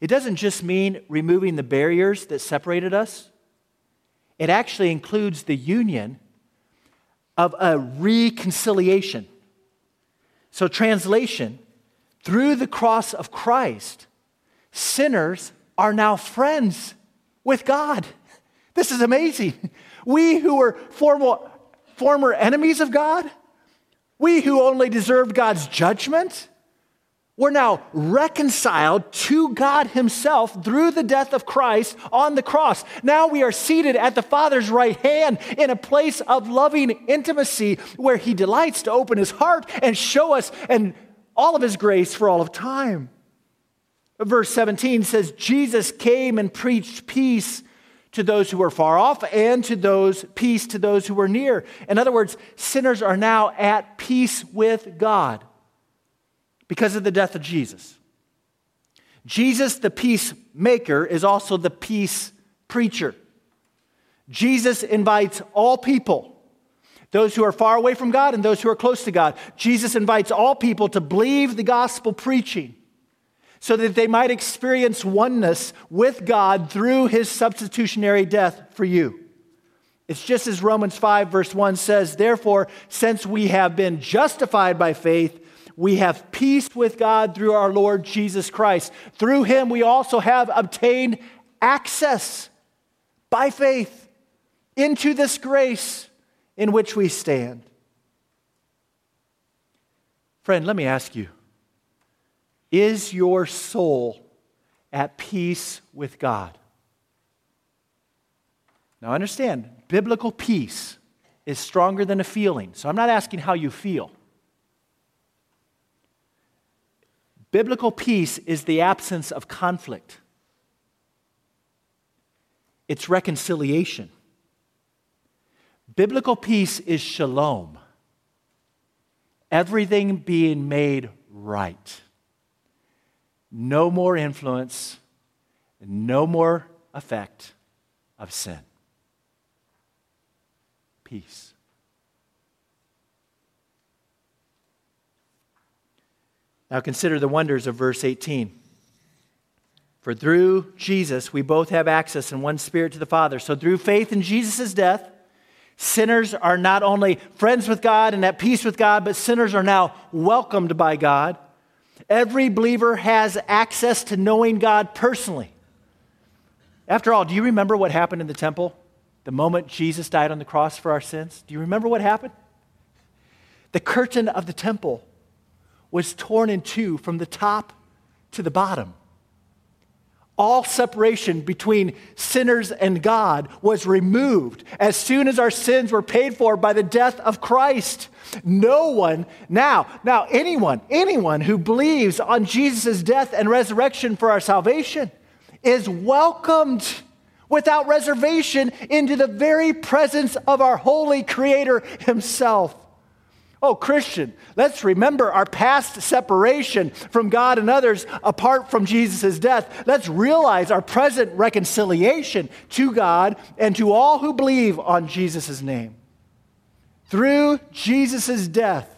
It doesn't just mean removing the barriers that separated us, it actually includes the union of a reconciliation. So, translation through the cross of Christ, sinners are now friends with God. This is amazing. We who were former, former enemies of God, we who only deserved God's judgment, we're now reconciled to God Himself through the death of Christ on the cross. Now we are seated at the Father's right hand in a place of loving intimacy where He delights to open His heart and show us and all of His grace for all of time. Verse 17 says, Jesus came and preached peace to those who were far off and to those peace to those who were near. In other words, sinners are now at peace with God because of the death of Jesus. Jesus, the peacemaker, is also the peace preacher. Jesus invites all people, those who are far away from God and those who are close to God. Jesus invites all people to believe the gospel preaching so that they might experience oneness with God through his substitutionary death for you. It's just as Romans 5, verse 1 says, Therefore, since we have been justified by faith, we have peace with God through our Lord Jesus Christ. Through him, we also have obtained access by faith into this grace in which we stand. Friend, let me ask you is your soul at peace with God? Now, understand, biblical peace is stronger than a feeling. So I'm not asking how you feel. Biblical peace is the absence of conflict, it's reconciliation. Biblical peace is shalom, everything being made right no more influence, no more effect of sin. Peace. Now consider the wonders of verse 18. For through Jesus, we both have access in one spirit to the Father. So through faith in Jesus' death, sinners are not only friends with God and at peace with God, but sinners are now welcomed by God. Every believer has access to knowing God personally. After all, do you remember what happened in the temple the moment Jesus died on the cross for our sins? Do you remember what happened? The curtain of the temple was torn in two from the top to the bottom. All separation between sinners and God was removed as soon as our sins were paid for by the death of Christ. No one now, now anyone, anyone who believes on Jesus' death and resurrection for our salvation is welcomed without reservation into the very presence of our holy creator himself. Oh, Christian, let's remember our past separation from God and others apart from Jesus' death. Let's realize our present reconciliation to God and to all who believe on Jesus' name. Through Jesus' death,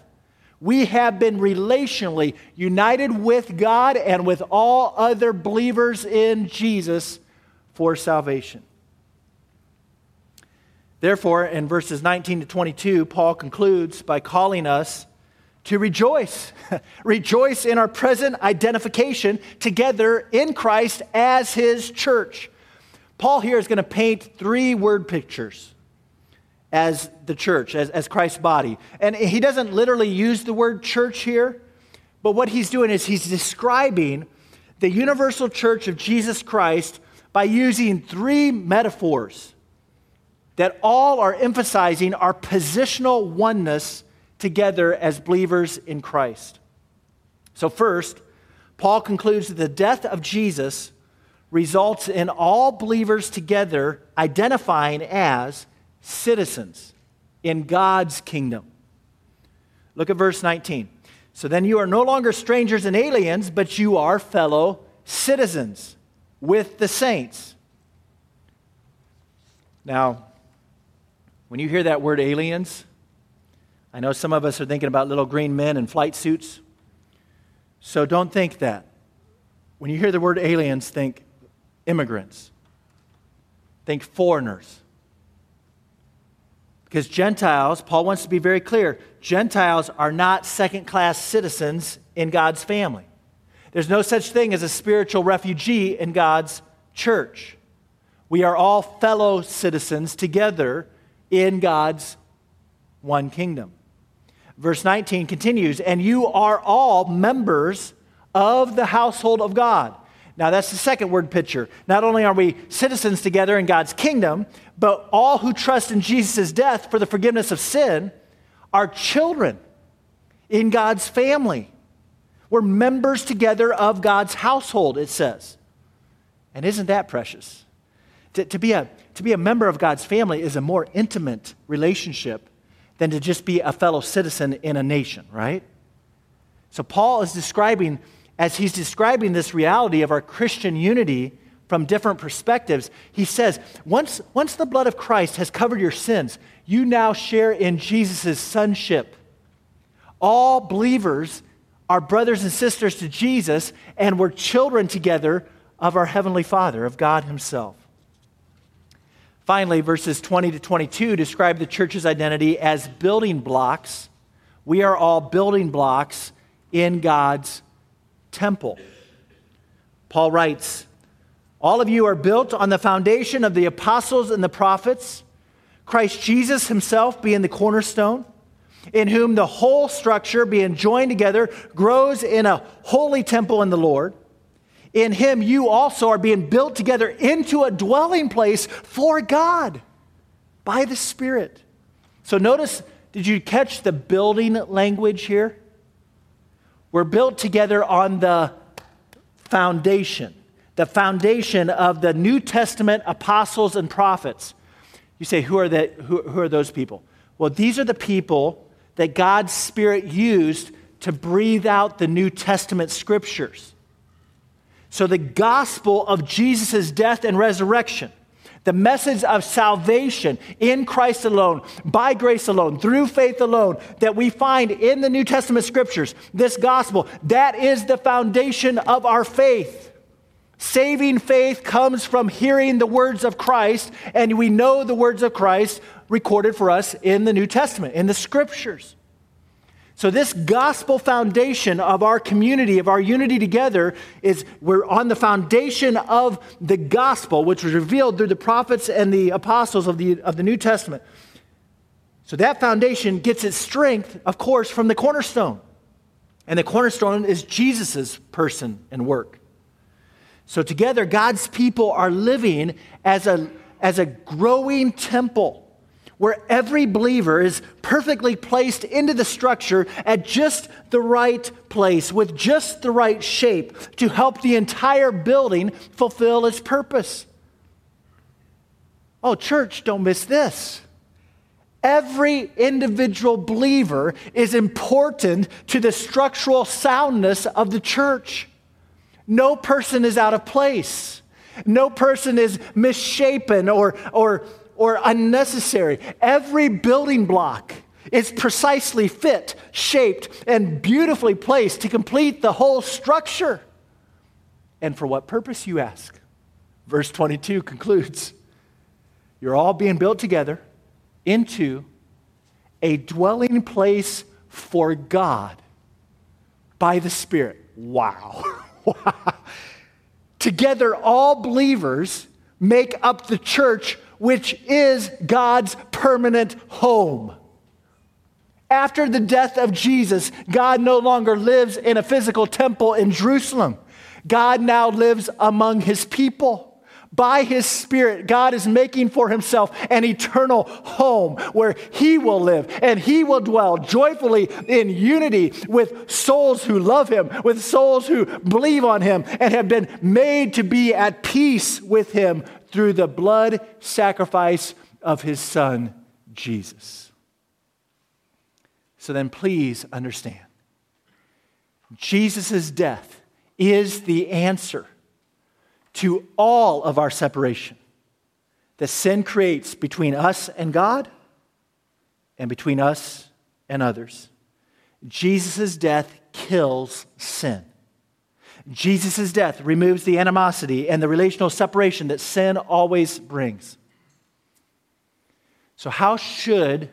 we have been relationally united with God and with all other believers in Jesus for salvation. Therefore, in verses 19 to 22, Paul concludes by calling us to rejoice. rejoice in our present identification together in Christ as his church. Paul here is going to paint three word pictures as the church, as, as Christ's body. And he doesn't literally use the word church here, but what he's doing is he's describing the universal church of Jesus Christ by using three metaphors that all are emphasizing our positional oneness together as believers in Christ. So, first, Paul concludes that the death of Jesus results in all believers together identifying as citizens in God's kingdom. Look at verse 19. So then you are no longer strangers and aliens, but you are fellow citizens with the saints. Now, when you hear that word aliens, I know some of us are thinking about little green men in flight suits. So don't think that. When you hear the word aliens, think immigrants, think foreigners. Because Gentiles, Paul wants to be very clear Gentiles are not second class citizens in God's family. There's no such thing as a spiritual refugee in God's church. We are all fellow citizens together in God's one kingdom. Verse 19 continues, and you are all members of the household of God. Now, that's the second word picture. Not only are we citizens together in God's kingdom, but all who trust in Jesus' death for the forgiveness of sin are children in God's family. We're members together of God's household, it says. And isn't that precious? To, to, be a, to be a member of God's family is a more intimate relationship than to just be a fellow citizen in a nation, right? So Paul is describing, as he's describing this reality of our Christian unity from different perspectives, he says, once, once the blood of Christ has covered your sins, you now share in Jesus' sonship. All believers are brothers and sisters to Jesus, and we're children together of our Heavenly Father, of God Himself. Finally, verses 20 to 22 describe the church's identity as building blocks. We are all building blocks in God's temple. Paul writes, All of you are built on the foundation of the apostles and the prophets, Christ Jesus himself being the cornerstone, in whom the whole structure, being joined together, grows in a holy temple in the Lord in him you also are being built together into a dwelling place for God by the Spirit. So notice, did you catch the building language here? We're built together on the foundation, the foundation of the New Testament apostles and prophets. You say, who are, the, who, who are those people? Well, these are the people that God's Spirit used to breathe out the New Testament scriptures. So, the gospel of Jesus' death and resurrection, the message of salvation in Christ alone, by grace alone, through faith alone, that we find in the New Testament scriptures, this gospel, that is the foundation of our faith. Saving faith comes from hearing the words of Christ, and we know the words of Christ recorded for us in the New Testament, in the scriptures. So, this gospel foundation of our community, of our unity together, is we're on the foundation of the gospel, which was revealed through the prophets and the apostles of the, of the New Testament. So, that foundation gets its strength, of course, from the cornerstone. And the cornerstone is Jesus' person and work. So, together, God's people are living as a, as a growing temple where every believer is perfectly placed into the structure at just the right place, with just the right shape to help the entire building fulfill its purpose. Oh, church, don't miss this. Every individual believer is important to the structural soundness of the church. No person is out of place. No person is misshapen or, or or unnecessary. Every building block is precisely fit, shaped, and beautifully placed to complete the whole structure. And for what purpose, you ask? Verse 22 concludes You're all being built together into a dwelling place for God by the Spirit. Wow. Together, all believers make up the church which is God's permanent home. After the death of Jesus, God no longer lives in a physical temple in Jerusalem. God now lives among his people. By his Spirit, God is making for himself an eternal home where he will live and he will dwell joyfully in unity with souls who love him, with souls who believe on him and have been made to be at peace with him through the blood sacrifice of his son, Jesus. So then, please understand Jesus' death is the answer to all of our separation that sin creates between us and God and between us and others. Jesus' death kills sin. Jesus' death removes the animosity and the relational separation that sin always brings. So, how should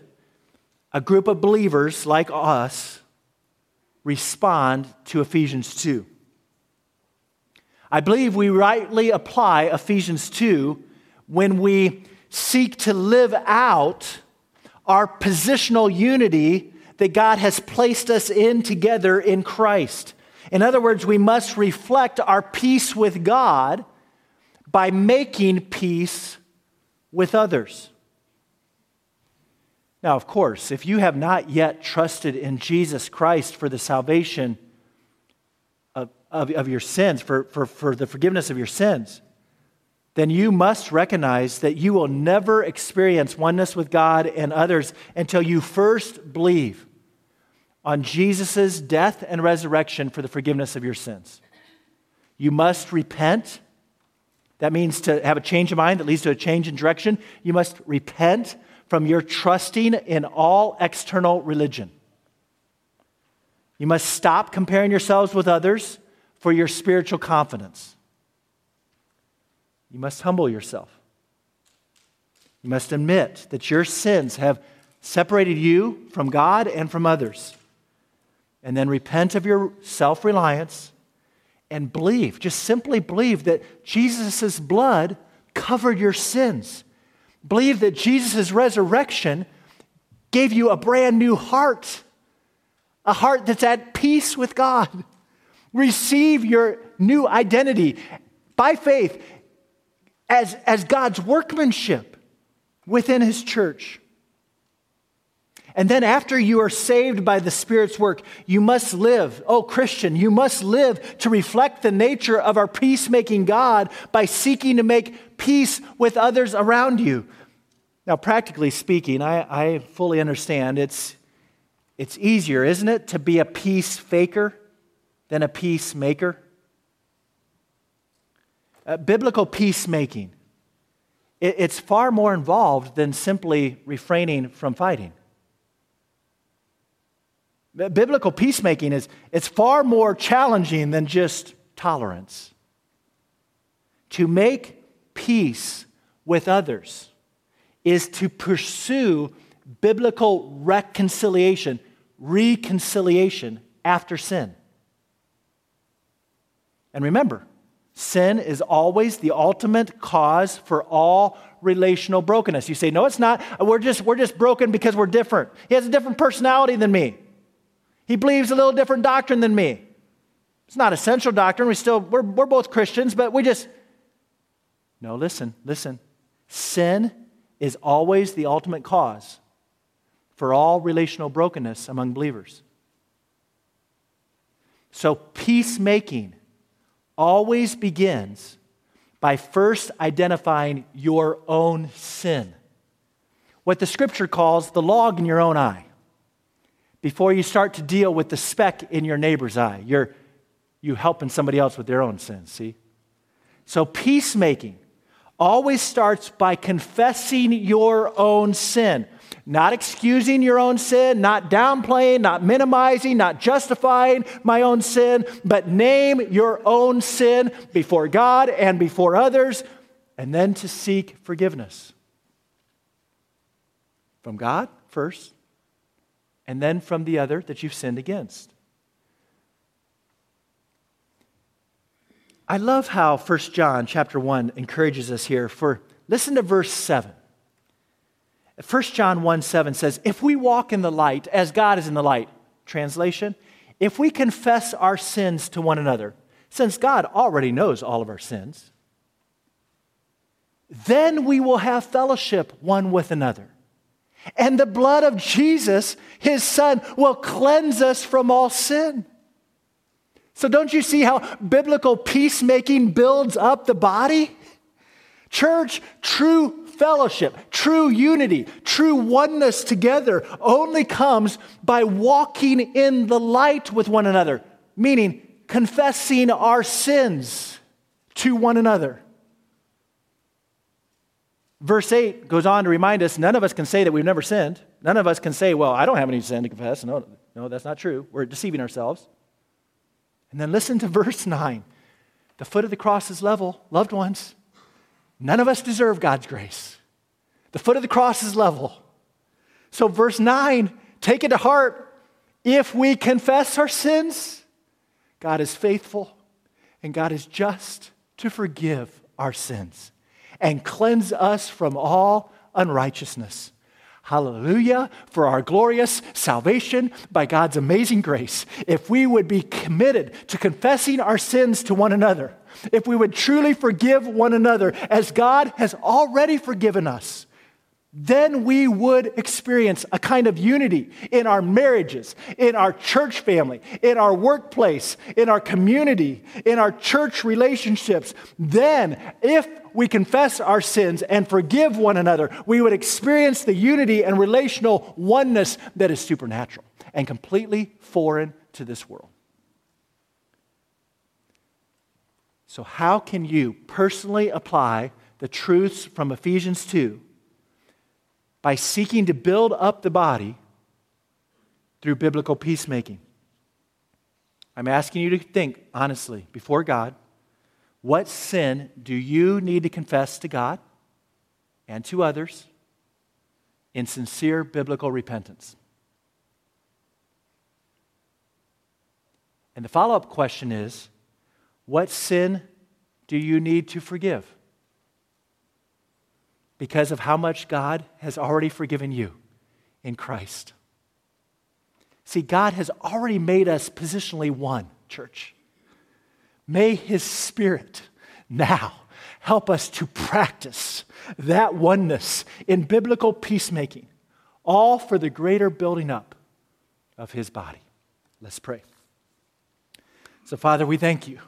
a group of believers like us respond to Ephesians 2? I believe we rightly apply Ephesians 2 when we seek to live out our positional unity that God has placed us in together in Christ. In other words, we must reflect our peace with God by making peace with others. Now, of course, if you have not yet trusted in Jesus Christ for the salvation of, of, of, your sins, for, for, for the forgiveness of your sins, then you must recognize that you will never experience oneness with God and others until you first believe on Jesus' death and resurrection for the forgiveness of your sins. You must repent. That means to have a change of mind that leads to a change in direction. You must repent from your trusting in all external religion. You must stop comparing yourselves with others for your spiritual confidence. You must humble yourself. You must admit that your sins have separated you from God and from others and then repent of your self reliance and believe, just simply believe that Jesus' blood covered your sins. Believe that Jesus' resurrection gave you a brand new heart, a heart that's at peace with God. Receive your new identity by faith as, as God's workmanship within His church. And then, after you are saved by the Spirit's work, you must live, oh Christian, you must live to reflect the nature of our peacemaking God by seeking to make peace with others around you. Now, practically speaking, I, I fully understand it's, it's easier, isn't it, to be a peace faker than a peacemaker? Uh, biblical peacemaking it's far more involved than simply refraining from fighting. Biblical peacemaking is it's far more challenging than just tolerance. To make peace with others is to pursue biblical reconciliation, reconciliation after sin. And remember, sin is always the ultimate cause for all relational brokenness. You say, no, it's not. We're just, we're just broken because we're different. He has a different personality than me. He believes a little different doctrine than me. It's not essential doctrine. We still, we're, we're both Christians, but we just, no, listen, listen. Sin is always the ultimate cause for all relational brokenness among believers. So, peacemaking always begins by first identifying your own sin, what the scripture calls the log in your own eye, before you start to deal with the speck in your neighbor's eye. You're you helping somebody else with their own sins, see? So, peacemaking always starts by confessing your own sin. Not excusing your own sin, not downplaying, not minimizing, not justifying my own sin, but name your own sin before God and before others, and then to seek forgiveness. From God first, and then from the other that you've sinned against. I love how 1 John chapter 1 encourages us here for listen to verse 7. 1 John 1 7 says, If we walk in the light as God is in the light, translation, if we confess our sins to one another, since God already knows all of our sins, then we will have fellowship one with another. And the blood of Jesus, his son, will cleanse us from all sin. So, don't you see how biblical peacemaking builds up the body? Church, true fellowship, true unity, true oneness together only comes by walking in the light with one another, meaning confessing our sins to one another. Verse 8 goes on to remind us none of us can say that we've never sinned. None of us can say, well, I don't have any sin to confess. No, no, that's not true. We're deceiving ourselves. And then listen to verse 9. The foot of the cross is level, loved ones. None of us deserve God's grace. The foot of the cross is level. So, verse 9, take it to heart. If we confess our sins, God is faithful and God is just to forgive our sins and cleanse us from all unrighteousness. Hallelujah for our glorious salvation by God's amazing grace. If we would be committed to confessing our sins to one another, if we would truly forgive one another as God has already forgiven us, then we would experience a kind of unity in our marriages, in our church family, in our workplace, in our community, in our church relationships. Then, if we confess our sins and forgive one another, we would experience the unity and relational oneness that is supernatural and completely foreign to this world. So, how can you personally apply the truths from Ephesians 2 by seeking to build up the body through biblical peacemaking? I'm asking you to think honestly before God what sin do you need to confess to God and to others in sincere biblical repentance? And the follow up question is what sin do you need to forgive? Because of how much God has already forgiven you in Christ. See, God has already made us positionally one, church. May His Spirit now help us to practice that oneness in biblical peacemaking, all for the greater building up of His body. Let's pray. So, Father, we thank you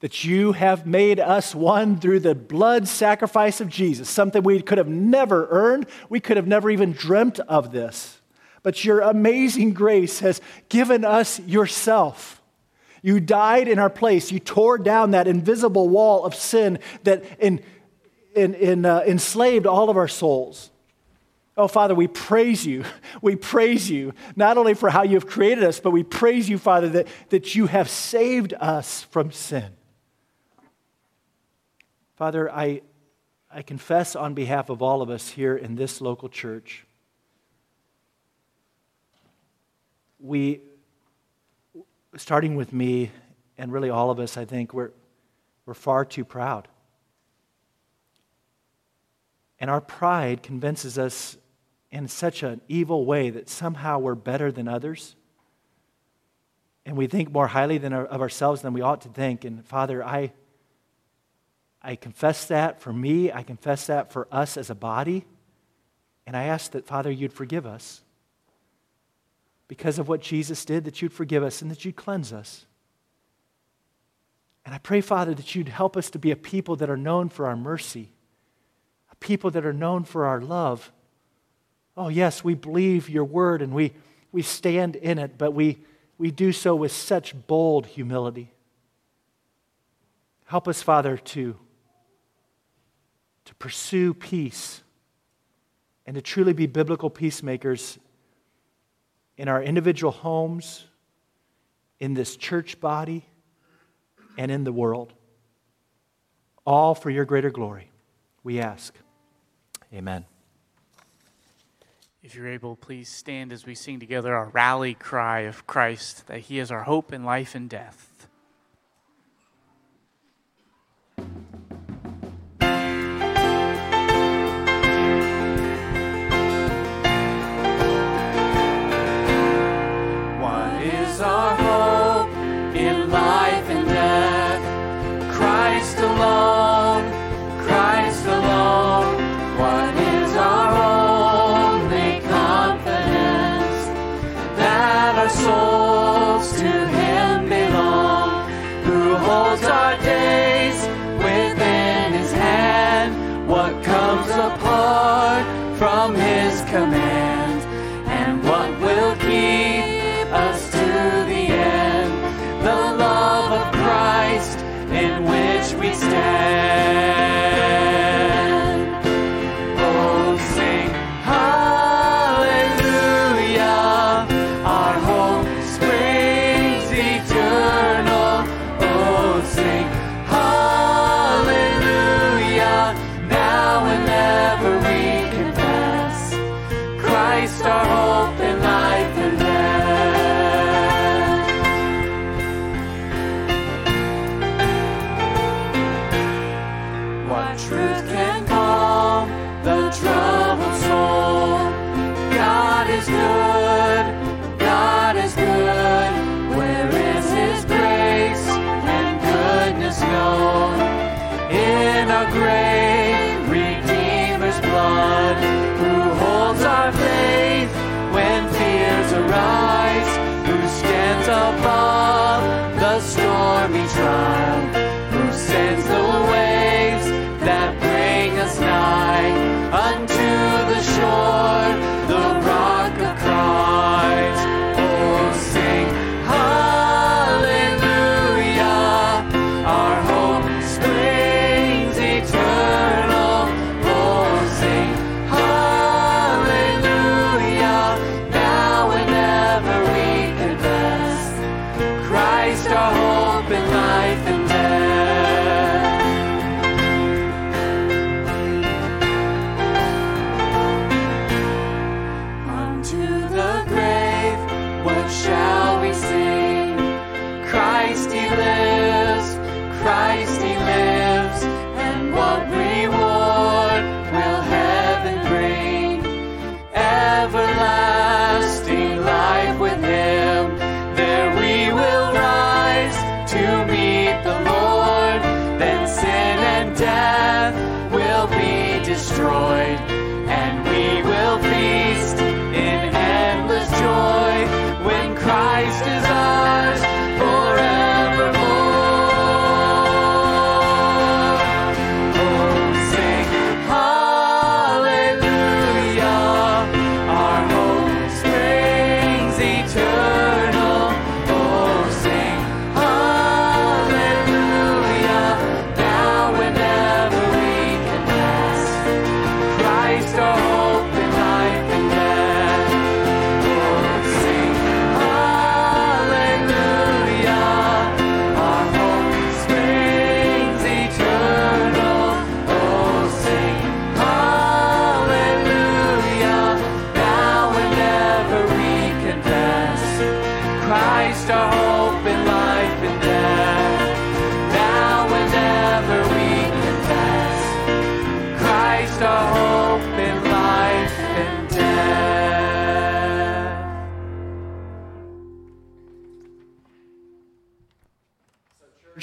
that you have made us one through the blood sacrifice of Jesus, something we could have never earned. We could have never even dreamt of this. But your amazing grace has given us yourself. You died in our place. You tore down that invisible wall of sin that in, in, in, uh, enslaved all of our souls. Oh, Father, we praise you. We praise you, not only for how you have created us, but we praise you, Father, that, that you have saved us from sin. Father, I, I confess on behalf of all of us here in this local church, we, starting with me and really all of us, I think, we're, we're far too proud. And our pride convinces us in such an evil way that somehow we're better than others. And we think more highly than our, of ourselves than we ought to think. And Father, I, I confess that for me. I confess that for us as a body. And I ask that, Father, you'd forgive us. Because of what Jesus did, that you'd forgive us and that you'd cleanse us. And I pray, Father, that you'd help us to be a people that are known for our mercy, a people that are known for our love, Oh, yes, we believe your word and we, we stand in it, but we, we do so with such bold humility. Help us, Father, to, to pursue peace and to truly be biblical peacemakers in our individual homes, in this church body, and in the world. All for your greater glory, we ask. Amen.
If you're able, please stand as we sing together our rally cry of Christ, that He is our hope in life and death.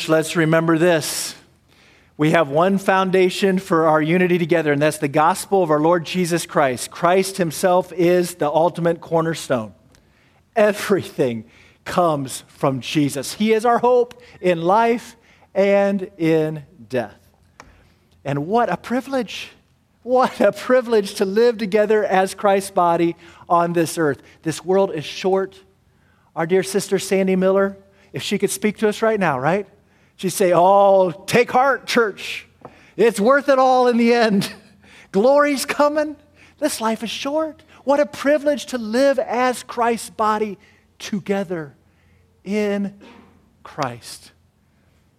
Let's remember this. We have one foundation for our unity together, and that's the gospel of our Lord Jesus Christ. Christ Himself is the ultimate cornerstone. Everything comes from Jesus. He is our hope in life and in death. And what a privilege! What a privilege to live together as Christ's body on this earth. This world is short. Our dear sister Sandy Miller, if she could speak to us right now, right? She'd say, Oh, take heart, church. It's worth it all in the end. Glory's coming. This life is short. What a privilege to live as Christ's body together in Christ.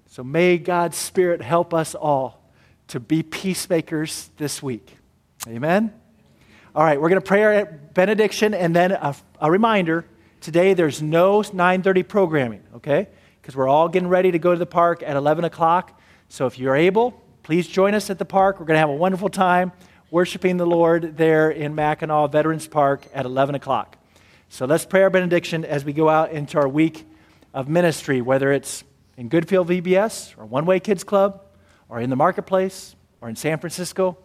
So may God's Spirit help us all to be peacemakers this week. Amen? All right, we're going to pray our benediction and then a, a reminder. Today there's no 9:30 programming, okay? Because we're all getting ready to go to the park at 11 o'clock. So if you're able, please join us at the park. We're going to have a wonderful time worshiping the Lord there in Mackinaw Veterans Park at 11 o'clock. So let's pray our benediction as we go out into our week of ministry, whether it's in Goodfield VBS or One Way Kids Club or in the marketplace or in San Francisco.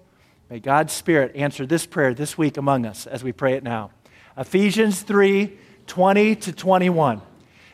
May God's Spirit answer this prayer this week among us as we pray it now. Ephesians 3 20 to 21.